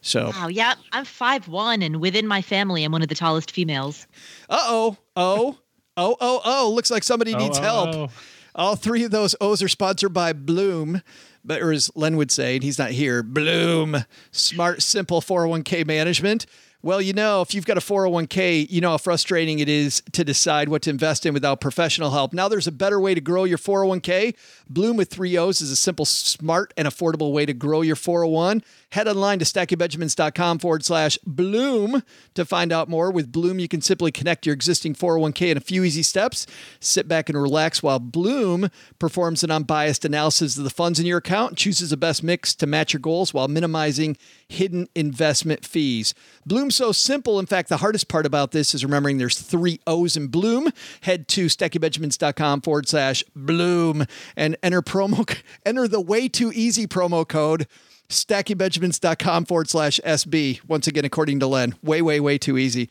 So, Wow, yeah, I'm five one, and within my family, I'm one of the tallest females. uh oh, oh, oh, oh, oh. Looks like somebody Oh, needs oh, help. oh. All three of those O's are sponsored by Blooom, but or as Len would say, and he's not here. Blooom, smart, simple 401k management. Well, you know, if you've got a 401k, you know how frustrating it is to decide what to invest in without professional help. Now there's a better way to grow your 401k. Blooom with three O's is a simple, smart, and affordable way to grow your 401. Head online to stackingbenjamins.com forward slash Blooom to find out more. With Blooom, you can simply connect your existing 401k in a few easy steps. Sit back and relax while Blooom performs an unbiased analysis of the funds in your account and chooses the best mix to match your goals while minimizing hidden investment fees. Blooom's so simple. In fact, the hardest part about this is remembering there's three O's in Blooom. Head to stackingbenjamins.com forward slash Bloom and enter promo enter the way too easy promo code stackingbenjamins.com forward slash SB. Once again, according to Len, way, way, way too easy.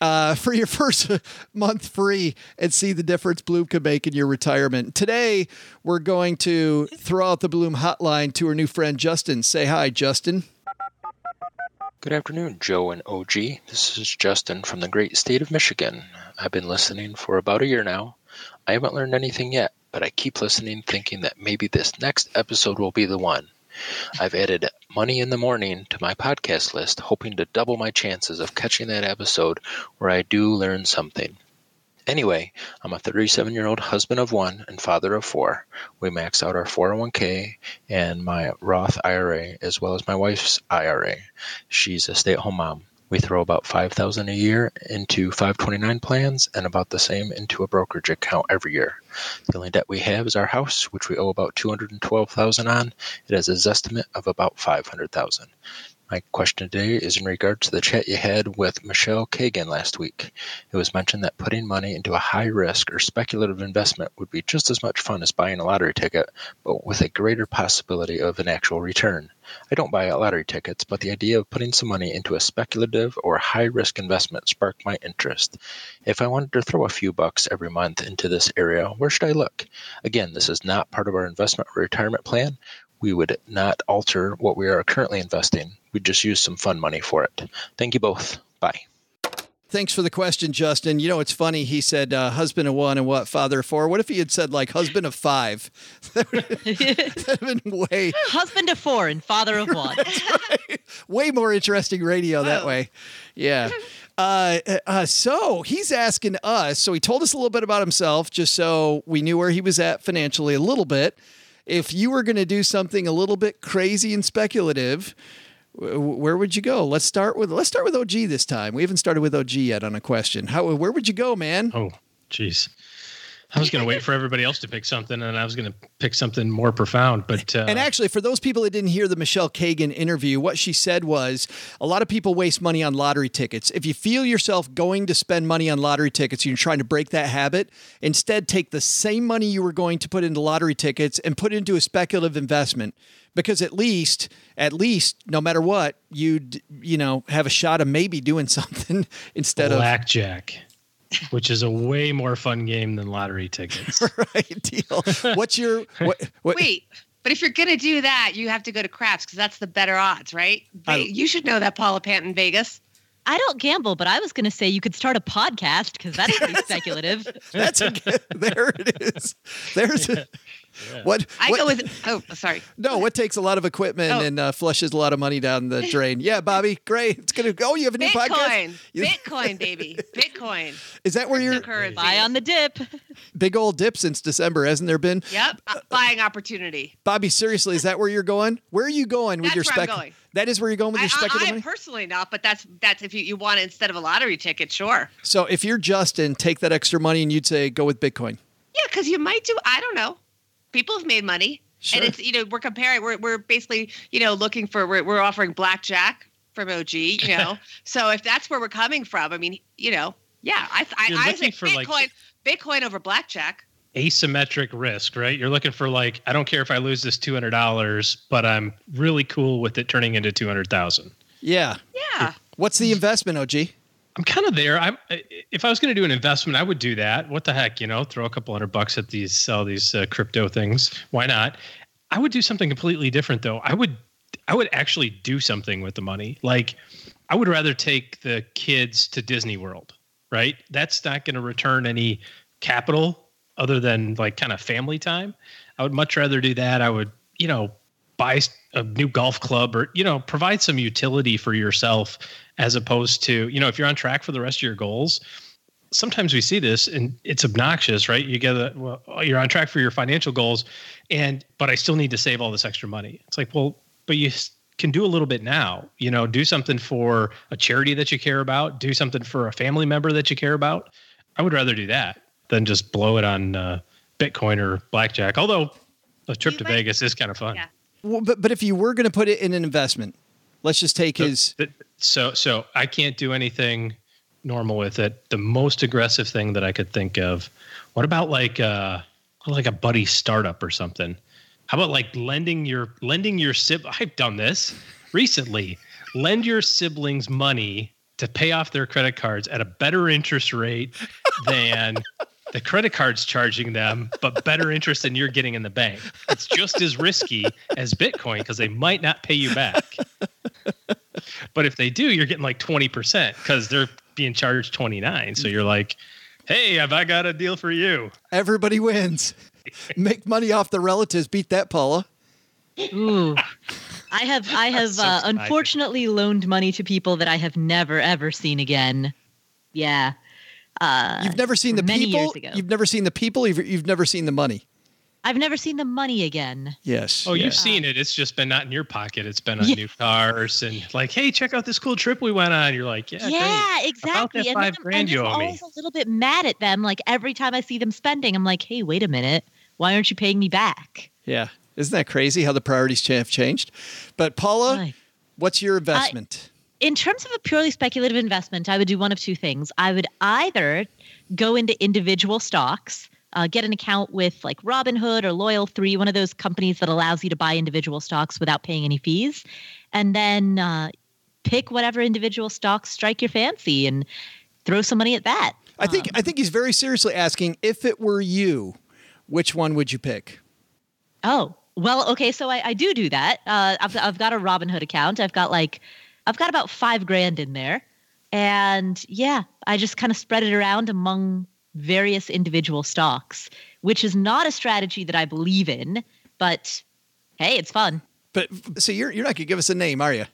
Uh, for your first month free and see the difference Blooom can make in your retirement. Today, we're going to throw out the Blooom hotline to our new friend Justin. Say hi, Justin. Good afternoon, Joe and OG. This is Justin from the great state of Michigan. I've been listening for about a year now. I haven't learned anything yet, but I keep listening thinking that maybe this next episode will be the one. I've added Money in the Morning to my podcast list, hoping to double my chances of catching that episode where I do learn something. Anyway, I'm a 37 year old husband of one and father of four. We maxed out our 401k and my Roth IRA as well as my wife's IRA. She's a stay at home mom. We throw about 5000 a year into 529 plans and about the same into a brokerage account every year. The only debt we have is our house, which we owe about 212,000 on. It has a estimate of about 500,000. My question today is in regard to the chat you had with Michelle Kagan last week. It was mentioned that putting money into a high risk or speculative investment would be just as much fun as buying a lottery ticket, but with a greater possibility of an actual return. I don't buy lottery tickets, but the idea of putting some money into a speculative or high risk investment sparked my interest. If I wanted to throw a few bucks every month into this area, where should I look? Again, this is not part of our investment or retirement plan. We would not alter what we are currently investing. We'd just use some fun money for it. Thank you both. Bye. Thanks for the question, Justin. You know, it's funny. He said uh, husband of one and what, father of four. What if he had said like husband of five? that would have been way, Husband of four and father of one. way more interesting radio that way. Yeah. Uh, uh, so he's asking us. So he told us a little bit about himself, just so we knew where he was at financially a little bit. If you were going to do something a little bit crazy and speculative, wh- where would you go? Let's start with let's start with OG this time. We haven't started with OG yet on a question. How where would you go, man? Oh, jeez. I was going to wait for everybody else to pick something, and I was going to pick something more profound. But uh, And actually, for those people that didn't hear the Michelle Kagan interview, what she said was a lot of people waste money on lottery tickets. If you feel yourself going to spend money on lottery tickets you're trying to break that habit, instead take the same money you were going to put into lottery tickets and put it into a speculative investment. Because at least, at least, no matter what, you'd you know have a shot of maybe doing something instead of blackjack, which is a way more fun game than lottery tickets. right deal. What's your what? what Wait, but if you're gonna do that, you have to go to craps because that's the better odds, right? They, I- you should know that Paula Pant in Vegas. I don't gamble, but I was going to say you could start a podcast because that's pretty speculative. That's a, there it is. There's a, what I what- go with. Oh, sorry. No, what takes a lot of equipment Oh. and uh, flushes a lot of money down the drain? Yeah, Bobbi, great. It's gonna. Oh, you have a new podcast. Bitcoin, You- Bitcoin, baby, Bitcoin. Is that where you're Cryptocurrency. Buy on the dip. big old dip since December? Hasn't there been? Yep, uh, buying opportunity. Bobbi, seriously, is that where you're going? Where are you going with That's your where I'm spec? going. That is where you're going with I, your speculative I, I money. personally not, but that's that's if you, you want it instead of a lottery ticket, sure. So if you're Justin, take that extra money and you'd say go with Bitcoin. Yeah, because you might do. I don't know. People have made money, Sure. and it's you know we're comparing. We're we're basically you know looking for we're we're offering blackjack from OG. You know, so if that's where we're coming from, I mean, you know, yeah, I I, You're I looking say for, like- Bitcoin Bitcoin over blackjack. asymmetric risk, right? You're looking for like, I don't care if I lose this two hundred dollars, but I'm really cool with it turning into two hundred thousand. Yeah. Yeah. What's the investment, OG? I'm kind of there. I'm if I was going to do an investment, I would do that. What the heck, you know? Throw a couple hundred bucks at these sell these uh, crypto things. Why not? I would do something completely different though. I would I would actually do something with the money. Like I would rather take the kids to Disney World, right? That's not going to return any capital other than like kind of family time. I would much rather do that. I would, you know, buy a new golf club or, you know, provide some utility for yourself as opposed to, you know, if you're on track for the rest of your goals. Sometimes we see this and it's obnoxious, right? You get a, well, you're on track for your financial goals and, but I still need to save all this extra money. It's like, well, but you can do a little bit now. You know, do something for a charity that you care about, do something for a family member that you care about. I would rather do that than just blow it on uh, Bitcoin or blackjack. Although a trip You to might- Vegas is kind of fun. Yeah. Well, but but if you were going to put it in an investment, let's just take his. So so I can't do anything normal with it. The most aggressive thing that I could think of. What about like uh like a buddy startup or something? How about like lending your lending your sib I've done this recently. Lend your siblings money to pay off their credit cards at a better interest rate than the credit card's charging them, but better interest than you're getting in the bank. It's just as risky as Bitcoin because they might not pay you back. But if they do, you're getting like 20% because they're being charged 29. So you're like, hey, have I got a deal for you? Everybody wins. Make money off the relatives. Beat that, Paula. Ooh. I have I have So uh, unfortunately loaned money to people that I have never ever seen again. Yeah. Uh, You've never seen the many people. years ago. You've never seen the people. You've, you've never seen the money. I've never seen the money again. Yes. Oh, yeah. you've seen it. It's just been not in your pocket. It's been on Yeah. new cars and like, hey, check out this cool trip we went on. You're like, yeah, Yeah, great. exactly. that and five then, I'm- grand and you I'm owe me? always a little bit mad at them. Like every time I see them spending, I'm like, hey, wait a minute. Why aren't you paying me back? Yeah. Isn't that crazy how the priorities have changed? But Paula, Right. what's your investment? In terms of a purely speculative investment, I would do one of two things. I would either go into individual stocks, uh, get an account with like Robinhood or Loyal3, one of those companies that allows you to buy individual stocks without paying any fees, and then uh, pick whatever individual stocks strike your fancy and throw some money at that. I think Um, I think he's very seriously asking if it were you, which one would you pick? Oh, well, okay. So I, I do do that. Uh, I've, I've got a Robinhood account. I've got like, I've got about five grand in there. And yeah, I just kind of spread it around among various individual stocks, which is not a strategy that I believe in, but hey, it's fun. But so you're you're not gonna give us a name, are you?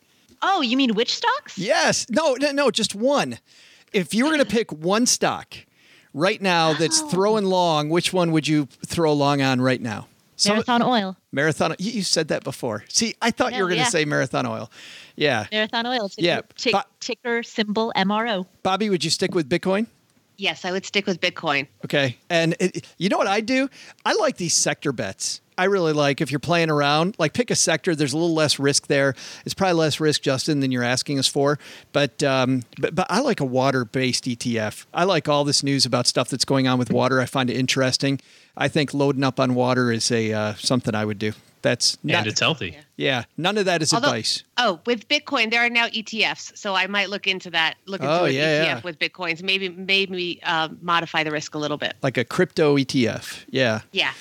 Oh, you mean which stocks? Yes. No, no, no, just one. If you were gonna pick one stock right now that's Oh. throwing long, which one would you throw long on right now? Some- Marathon Oil. Marathon. You, you said that before. See, I thought you were going to yeah. say Marathon Oil. Yeah. Marathon Oil. Ticker, Yeah, tick- ticker symbol MRO. Bobbi, would you stick with Bitcoin? Yes, I would stick with Bitcoin. Okay. And it, you know what I do? I like these sector bets. I really like if you're playing around, like pick a sector. There's a little less risk there. It's probably less risk, Justin, than you're asking us for. But um, but but I like a water-based ETF. I like all this news about stuff that's going on with water. I find it interesting. I think loading up on water is a uh, something I would do. That's not, and it's healthy. yeah. None of that is Although- advice. Oh, with Bitcoin, there are now ETFs, so I might look into that. Look into Oh, an yeah, ETF yeah. with Bitcoins. Maybe maybe uh, modify the risk a little bit. Like a crypto ETF. Yeah. Yeah.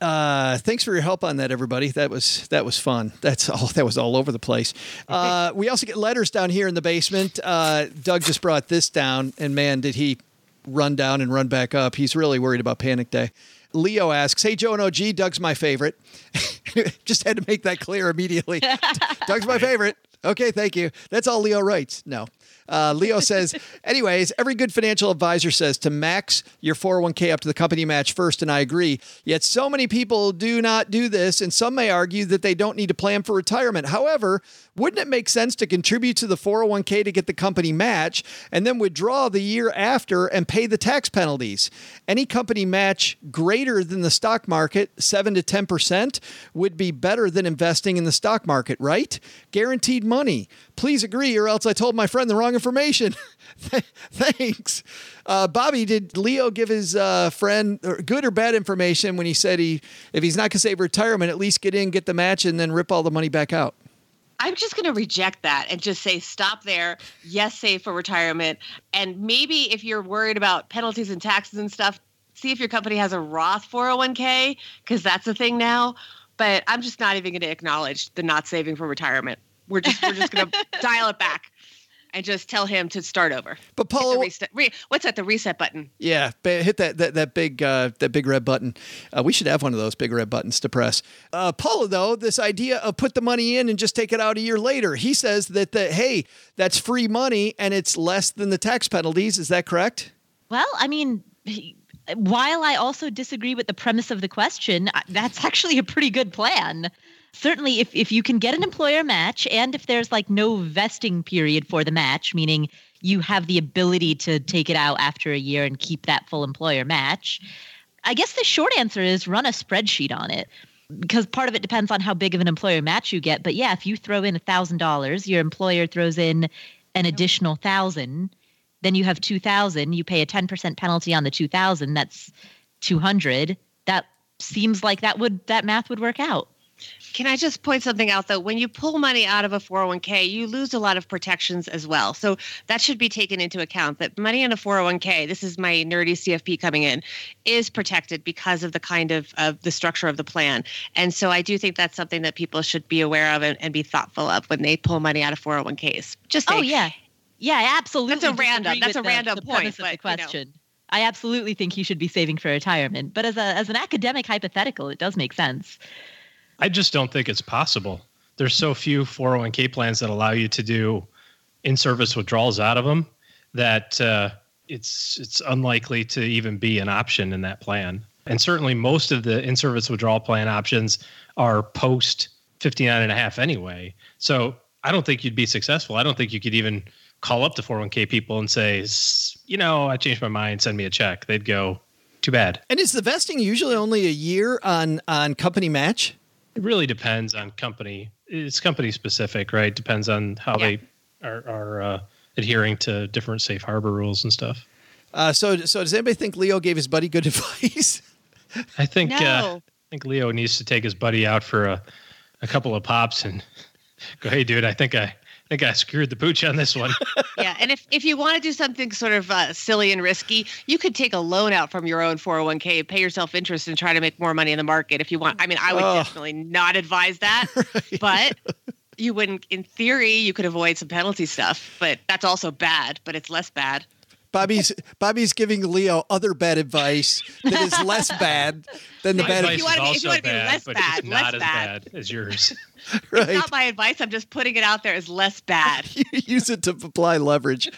Uh, thanks for your help on that, everybody. That was that was fun. That's all. That was all over the place. Uh, we also get letters down here in the basement. Uh, Doug just brought this down, and man, did he run down and run back up. He's really worried about Panic Day. Leo asks, "Hey Joe and OG, Doug's my favorite." just had to make that clear immediately. Doug's my favorite. Okay, thank you. That's all Leo writes. No. Uh, Leo says, anyways, every good financial advisor says to max your 401k up to the company match first, and I agree. Yet so many people do not do this, and some may argue that they don't need to plan for retirement. However, wouldn't it make sense to contribute to the 401k to get the company match and then withdraw the year after and pay the tax penalties? Any company match greater than the stock market, 7 to 10%, would be better than investing in the stock market, right? Guaranteed money. Please agree, or else I told my friend the wrong information. Thanks. Uh, Bobbi, did Leo give his uh, friend good or bad information when he said he, if he's not going to save retirement, at least get in, get the match, and then rip all the money back out? I'm just going to reject that and just say stop there. Yes, save for retirement. And maybe if you're worried about penalties and taxes and stuff, see if your company has a Roth 401k because that's a thing now. But I'm just not even going to acknowledge the not saving for retirement. We're just we're just going to dial it back and just tell him to start over. But Paul, reset, re, what's that? The reset button. Yeah, hit that that that big uh, that big red button. Uh, we should have one of those big red buttons to press. Uh, Paula, though, this idea of put the money in and just take it out a year later, he says that the hey, that's free money and it's less than the tax penalties. Is that correct? Well, I mean. He, while I also disagree with the premise of the question, that's actually a pretty good plan certainly if, if you can get an employer match and if there's like no vesting period for the match, meaning you have the ability to take it out after a year and keep that full employer match, I guess the short answer is run a spreadsheet on it because part of it depends on how big of an employer match you get. But yeah, if you throw in a thousand dollars, your employer throws in an additional thousand, then you have two thousand. You pay a ten percent penalty on the two thousand. That's two hundred. That seems like that would that math would work out. Can I just point something out though? When you pull money out of a 401k, you lose a lot of protections as well. So that should be taken into account that money in a 401k, this is my nerdy CFP coming in, is protected because of the kind of, of the structure of the plan. And so I do think that's something that people should be aware of and, and be thoughtful of when they pull money out of 401ks. Just oh, yeah. Yeah, absolutely. That's a random. That's a the, random the point. But, the question. You know. I absolutely think he should be saving for retirement. But as a as an academic hypothetical, it does make sense. I just don't think it's possible. There's so few 401k plans that allow you to do in-service withdrawals out of them that uh, it's it's unlikely to even be an option in that plan. And certainly most of the in-service withdrawal plan options are post 59 and a half anyway. So I don't think you'd be successful. I don't think you could even call up the 401k people and say, you know, I changed my mind, send me a check. They'd go, too bad. And is the vesting usually only a year on on company match? It really depends on company. It's company specific, right? Depends on how yeah. they are, are uh, adhering to different safe harbor rules and stuff. Uh, so, so does anybody think Leo gave his buddy good advice? I think uh, no. uh, I think Leo needs to take his buddy out for a, a couple of pops and go, "Hey, dude, I think I think I screwed the pooch on this one. yeah, and if if you want to do something sort of uh, silly and risky, you could take a loan out from your own 401k, pay yourself interest, and try to make more money in the market if you want. I mean, I would oh. definitely not advise that, right. but you wouldn't. In theory, you could avoid some penalty stuff, but that's also bad. But it's less bad. Bobbi's Bobbi's giving Leo other bad advice that is less bad than the bad. Advice if you want to be, if you want to be bad, less bad, not less bad. bad as yours. right. It's not my advice. I'm just putting it out there as less bad. Use it to apply leverage.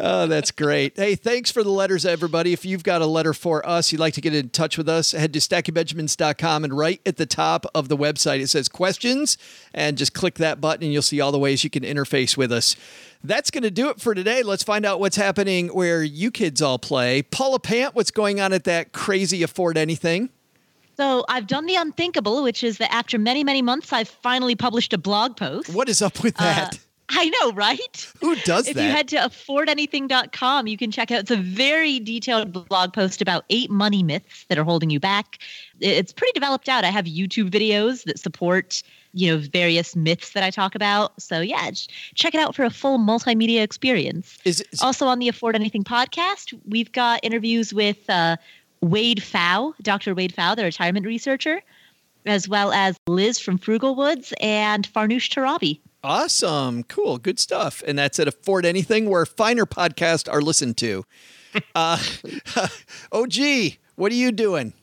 Oh, that's great. Hey, thanks for the letters, everybody. If you've got a letter for us, you'd like to get in touch with us, head to stackingbenjamins.com and right at the top of the website, it says questions, and just click that button and you'll see all the ways you can interface with us. That's going to do it for today. Let's find out what's happening where you kids all play. Paula Pant, what's going on at that crazy Afford Anything? So I've done the unthinkable, which is that after many, many months, I've finally published a blog post. What is up with uh, that? Uh, I know, right? Who does if that? If you head to affordanything.com, you can check out it's a very detailed blog post about eight money myths that are holding you back. It's pretty developed out. I have YouTube videos that support, you know, various myths that I talk about. So yeah, check it out for a full multimedia experience. Is, is also on the Afford Anything podcast, we've got interviews with uh, Wade Pfau, Dr. Wade Pfau, the retirement researcher, as well as Liz from Frugalwoods and Farnoosh Torabi. Awesome. Cool. Good stuff. And that's at Afford Anything, where finer podcasts are listened to. uh, OG, what are you doing?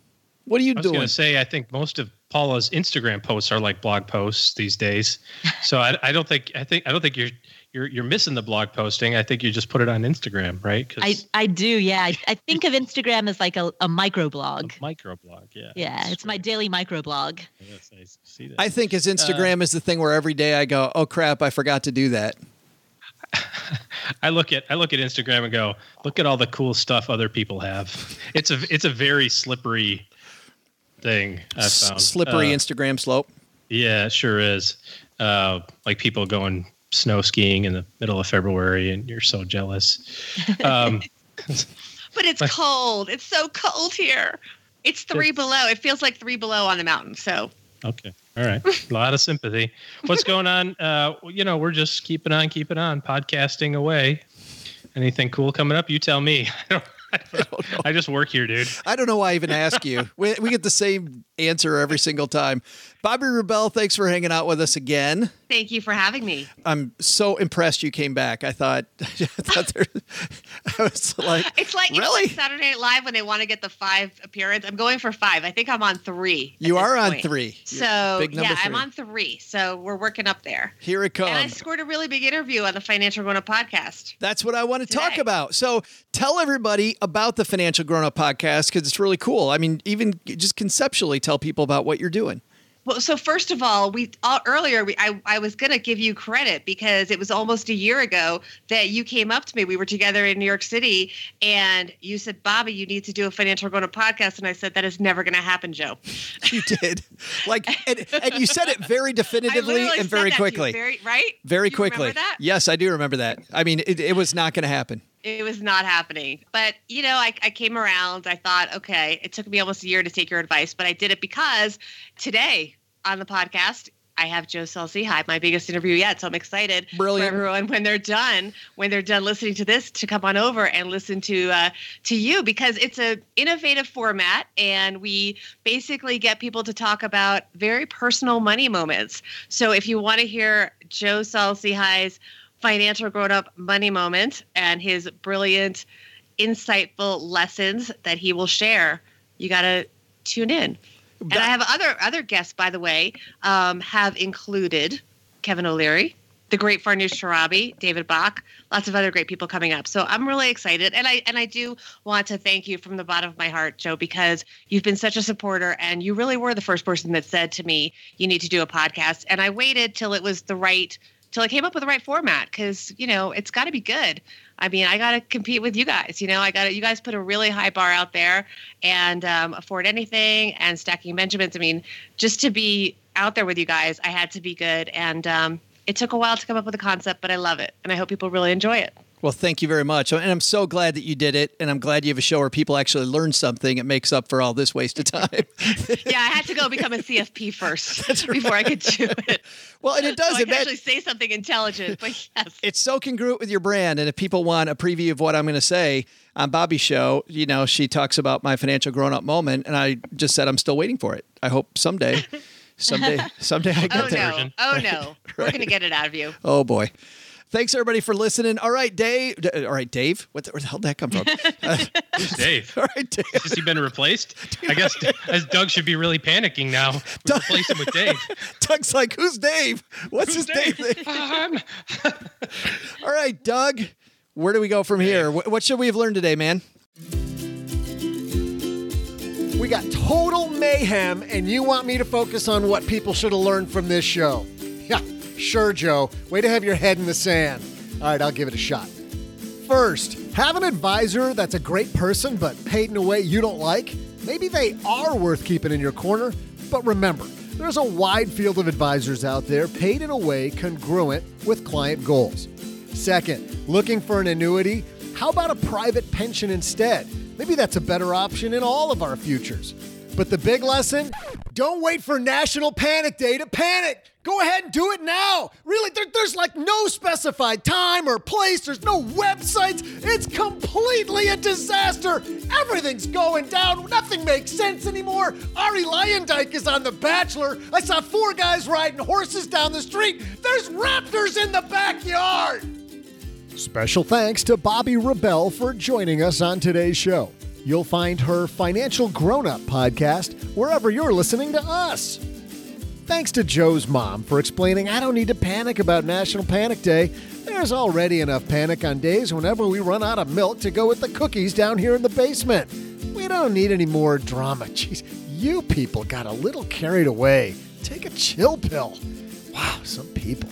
What are you I was doing? going to say, I think most of Paula's Instagram posts are like blog posts these days. So I, I don't think I think I don't think you're you're you're missing the blog posting. I think you just put it on Instagram, right? I I do, yeah. I, I think of Instagram as like a, a microblog. A microblog, yeah. Yeah, it's great. my daily microblog. Yeah, that's nice to see that. I think as Instagram uh, is the thing where every day I go, oh crap, I forgot to do that. I look at I look at Instagram and go, look at all the cool stuff other people have. It's a it's a very slippery thing. I found slippery uh, Instagram slope. Yeah, it sure is. Uh, like people going snow skiing in the middle of February, and you're so jealous. Um, But it's cold. It's so cold here. It's three It's- below. It feels like three below on the mountain. So okay, all right, a lot of sympathy. What's going on? Uh, you know, we're just keeping on, keeping on, podcasting away. Anything cool coming up? You tell me. I don't, I. I just work here, dude. I don't know why I even ask you. We, we get the same answer every single time. Bobbi Rebell, thanks for hanging out with us again. thank you for having me. I'm so impressed you came back. I thought, I thought there, I was like, It's like, Really? it's like Saturday Night Live when they want to get the five appearance. I'm going for five. I think I'm on three. you are on point. three. So Big number yeah, I'm on three. So we're working up there. Here it comes. And I scored a really big interview on the Financial Grown Up podcast. That's what I want to talk about. So tell everybody about the Financial Grown Up podcast because it's really cool. I mean, even just conceptually tell people about what you're doing. Well, so first of all, we all, earlier we, I, I was going to give you credit because it was almost a year ago that you came up to me. We were together in New York City, and you said, "Bobbi, you need to do a financial grown up podcast." And I said, "That is never going to happen, Joe." You did. Like, and, and you said it very definitively and very that to you, quickly. very right. very quickly. Yes, I do remember that. I mean, it, it was not going to happen. It was not happening. But, you know, I, I came around. I thought, okay, it took me almost a year to take your advice, but I did it because today on the podcast, I have Joe Saul-Sehy, my biggest interview yet. So I'm excited Brilliant. for everyone when they're done, when they're done listening to this, to come on over and listen to uh, to you because it's a innovative format, and we basically get people to talk about very personal money moments. So if you want to hear Joe Saul-Sehy's financial grown up money moment and his brilliant, insightful lessons that he will share, you got to tune in. And I have other other guests, by the way, um, have included Kevin O'Leary, the great Farnoosh Torabi, David Bach, lots of other great people coming up. So I'm really excited, and I and I do want to thank you from the bottom of my heart, Joe, because you've been such a supporter, and you really were the first person that said to me, "You need to do a podcast." And I waited till it was the right till I came up with the right format because you know it's got to be good. I mean, I got to compete with you guys. You know, I got. You guys put a really high bar out there, and um, afford anything and stacking Benjamins. I mean, just to be out there with you guys, I had to be good, and um, it took a while to come up with a concept, but I love it, and I hope people really enjoy it. Well, thank you very much. And I'm so glad that you did it. And I'm glad you have a show where people actually learn something. It makes up for all this waste of time. yeah, I had to go become a CFP first before I could do it. well, and it does. So it actually say something intelligent, but yes. it's so congruent with your brand. And if people want a preview of what I'm going to say on Bobbi's show, you know, she talks about my financial grown up moment. And I just said, I'm still waiting for it. I hope someday, someday, someday I get Oh there. no! Oh no! We're gonna get it out of you. Oh boy. Thanks everybody for listening. All right, Dave. D- All right, Dave. What the, where the hell did that come from? Uh, Who's Dave? all right, Dave. Has he been replaced? I guess as Doug should be really panicking now. We replace him with Dave. Doug's like, who's Dave? What's Who's his Dave? Dave? Um, All right, Doug. Where do we go from here? What, what should we have learned today, man? We got total mayhem, and you want me to focus on what people should have learned from this show. Yeah, sure, Joe. Way to have your head in the sand. All right, I'll give it a shot. First, have an advisor that's a great person but paid in a way you don't like. Maybe they are worth keeping in your corner, but remember, there's a wide field of advisors out there paid in a way congruent with client goals. Second, looking for an annuity? How about a private pension instead? Maybe that's a better option in all of our futures. But the big lesson don't wait for National Panic Day to panic. Go ahead and do it now. Really, there- there's like no specified time or place, there's no websites. It's completely a disaster. Everything's going down. Nothing makes sense anymore. Arie Luyendyk is on The Bachelor. I saw four guys riding horses down the street. There's raptors in the backyard. Special thanks to Bobbi Rebell for joining us on today's show. You'll find her Financial Grown Up podcast wherever you're listening to us. Thanks to Joe's mom for explaining I don't need to panic about National Panic Day. There's already enough panic on days whenever we run out of milk to go with the cookies down here in the basement. We don't need any more drama. Jeez, you people got a little carried away. Take a chill pill. Wow, some people.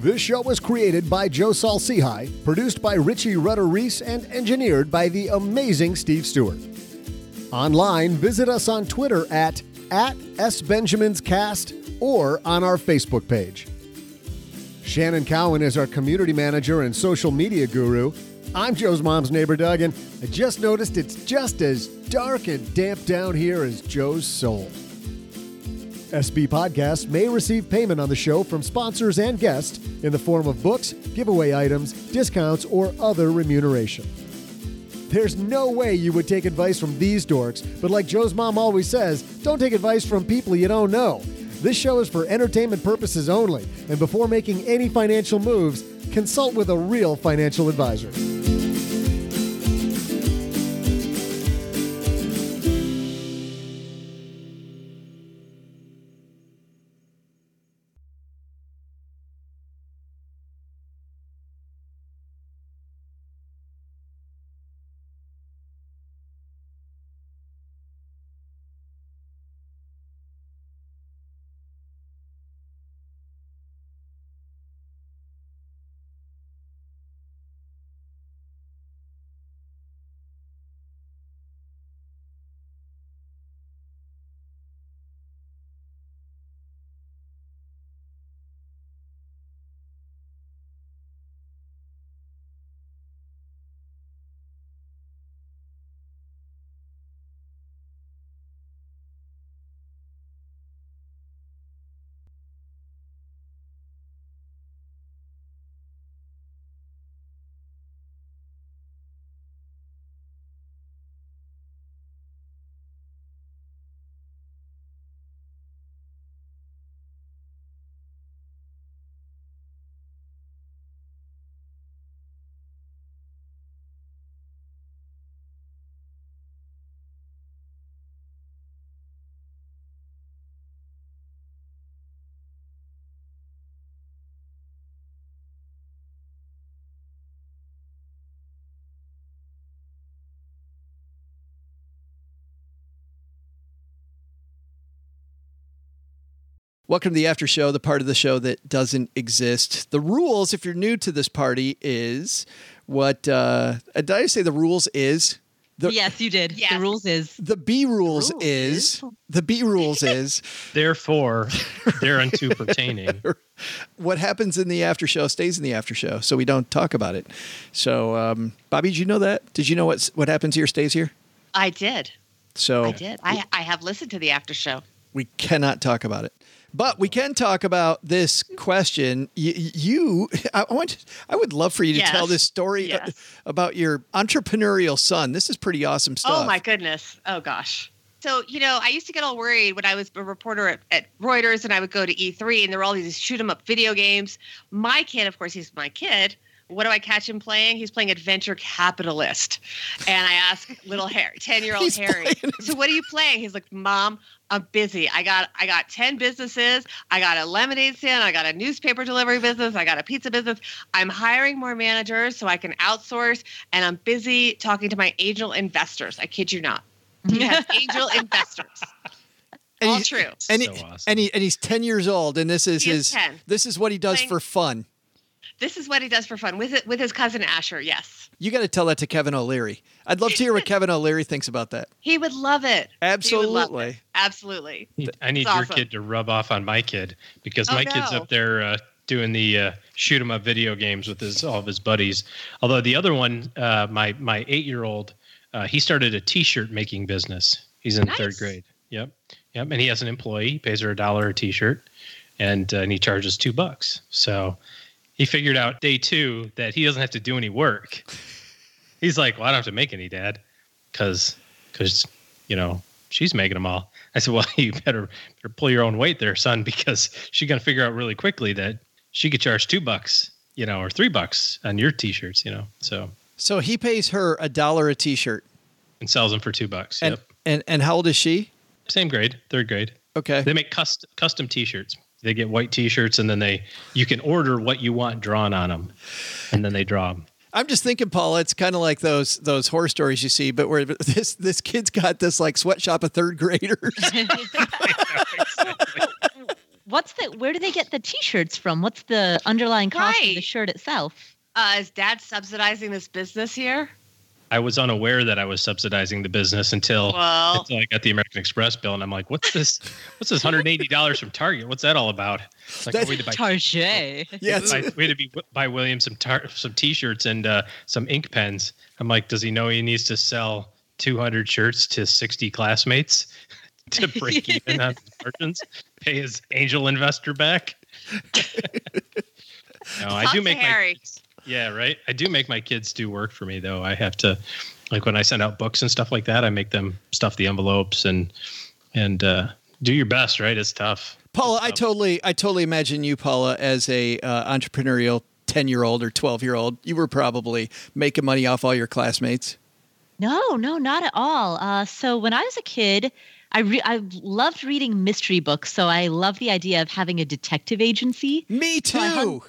This show was created by Joe Saul-Sehy, produced by Richie Rudder Reese, and engineered by the amazing Steve Stewart. Online, visit us on Twitter at, at SBenjaminsCast or on our Facebook page. Shannon Cowan is our community manager and social media guru. I'm Joe's mom's neighbor, Doug, and I just noticed it's just as dark and damp down here as Joe's soul. SB Podcasts may receive payment on the show from sponsors and guests in the form of books, giveaway items, discounts, or other remuneration. There's no way you would take advice from these dorks, but like Joe's mom always says, don't take advice from people you don't know. This show is for entertainment purposes only, and before making any financial moves, consult with a real financial advisor. Welcome to the after show, the part of the show that doesn't exist. The rules, if you're new to this party, is what uh, did I say? The rules is the yes, you did. Yes. The rules is the B rules rules is the B rules is Therefore, thereunto pertaining. what happens in the after show stays in the after show, so we don't talk about it. So, um, Bobbi, did you know that? Did you know what's what happens here stays here? I did. So I did. I, I have listened to the after show. we cannot talk about it. But we can talk about this question. You, you I want, I would love for you to Yes. tell this story Yes. about your entrepreneurial son. This is pretty awesome oh, stuff. Oh my goodness. Oh gosh. So, you know, I used to get all worried when I was a reporter at, at Reuters and I would go to E3 and there were all these shoot 'em up video games. My kid, of course, he's my kid. What do I catch him playing? He's playing Adventure Capitalist. And I ask little Harry, 10 year old Harry, so what are you playing? He's like, Mom, I'm busy. I got I got 10 businesses. I got a lemonade stand. I got a newspaper delivery business. I got a pizza business. I'm hiring more managers so I can outsource. And I'm busy talking to my angel investors. I kid you not. He has angel investors. And All he's- true. And, So he, awesome. and he and he's ten years old, and this is He is his 10. this is what he does Playing- for fun. This is what he does for fun with it with his cousin Asher. Yes, You got to tell that to Kevin O'Leary. I'd love to hear what Kevin O'Leary thinks about that. he would love it. He would love Absolutely. it. Absolutely. I need It's your awesome. kid to rub off on my kid because Oh, my kid's up there uh, doing the uh, shoot 'em up video games with his all of his buddies. Although the other one, uh, my my eight year old, uh, he started a T-shirt making business. He's in third grade. Yep, yep, and he has an employee. He pays her a dollar a T-shirt, and uh, and he charges two bucks. So he figured out day two that he doesn't have to do any work. He's like, well, I don't have to make any, Dad, because because you know she's making them all. I said, well, you better, better pull your own weight there, son, because she's gonna figure out really quickly that she could charge two bucks, you know, or three bucks on your t-shirts, you know. So So he pays her a dollar a T-shirt, and sells them for two bucks. and yep. and and how old is she? Same grade, third grade. Okay. They make custom custom t-shirts. They get white t-shirts, and then they you can order what you want drawn on them, and then they draw them. I'm just thinking, Paul. It's kind of like those those horror stories you see, but where this this kid's got this like sweatshop of third graders. What's the? Where do they get the T-shirts from? What's the underlying cost of the shirt itself? Uh, is Dad subsidizing this business here? I was unaware that I was subsidizing the business until, Well. until I got the American Express bill, and I'm like, "What's this? What's this 180 dollars from Target? What's that all about?" It's like, That's- we had to buy, Target. Yes. buy- we had to be, buy William some tar- some T-shirts and uh, some ink pens. I'm like, "Does he know he needs to sell 200 shirts to 60 classmates to break even on margins? Pay his angel investor back?" no, I do to make my Harry. Yeah, right. I do make my kids do work for me though. I have to like when I send out books and stuff like that, I make them stuff the envelopes and and uh do your best, right? It's tough. Paula, I It's tough. totally, I totally imagine you, Paula, as a uh, entrepreneurial ten year old or twelve year old. You were probably making money off all your classmates. No, no, not at all. Uh, so when I was a kid, I re- I loved reading mystery books. So I love the idea of having a detective agency. Me So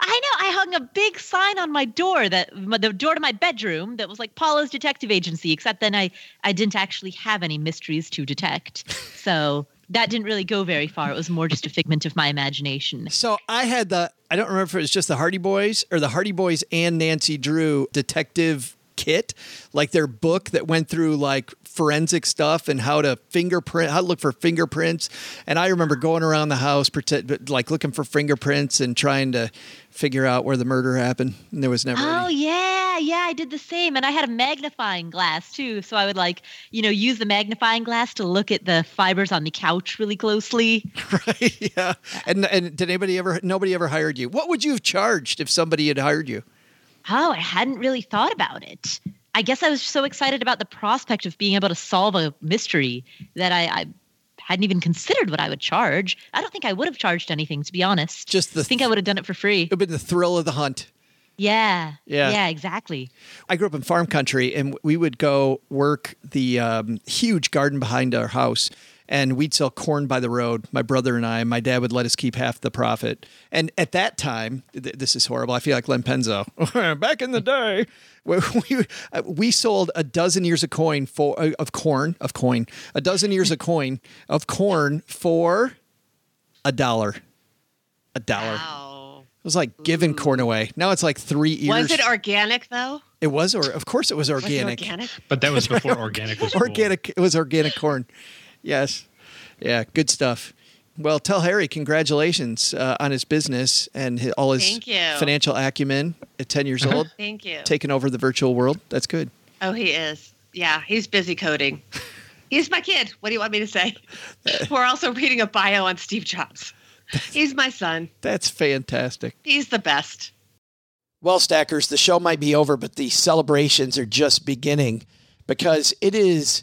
I know. I hung a big sign on my door that the door to my bedroom that was like Paula's Detective Agency. Except then I I didn't actually have any mysteries to detect, so that didn't really go very far. It was more just a figment of my imagination. So I had the, I don't remember if it was just the Hardy Boys or the Hardy Boys and Nancy Drew detective kit, like their book that went through like forensic stuff and how to fingerprint, how to look for fingerprints. And I remember going around the house, pretend, like looking for fingerprints and trying to figure out where the murder happened. And there was never Oh any. yeah, yeah, I did the same, and I had a magnifying glass too. So I would like, you know, use the magnifying glass to look at the fibers on the couch really closely. right? Yeah. And and did anybody ever? Nobody ever hired you. What would you have charged if somebody had hired you? Oh, I hadn't really thought about it. I guess I was so excited about the prospect of being able to solve a mystery that I, I hadn't even considered what I would charge. I don't think I would have charged anything, to be honest. Just the I think I would have done it for free. It would have been the thrill of the hunt. Yeah. Yeah. Yeah, exactly. I grew up in farm country, and we would go work the um, huge garden behind our house, and we'd sell corn by the road. My brother and I. My dad would let us keep half the profit. And at that time, th- this is horrible. I feel like Len Penzo. Back in the day, we we, uh, we sold a dozen ears of coin for uh, of corn of coin, a dozen ears of coin of corn for a dollar. A dollar. Wow. It was like giving corn away. Now it's like three ears. Was it organic though? It was, or of course, it was Was it organic. organic? But that was before organic was cool. organic. It was organic corn. Yes, yeah, good stuff. Well, tell Harry congratulations uh, on his business and hi- all his financial acumen at ten years old, Thank you. taking over the virtual world. That's good. Oh, he is. Yeah, he's busy coding. He's my kid. What do you want me to say? We're also reading a bio on Steve Jobs. He's my son. That's fantastic. He's the best. Well, Stackers, the show might be over, but the celebrations are just beginning because it is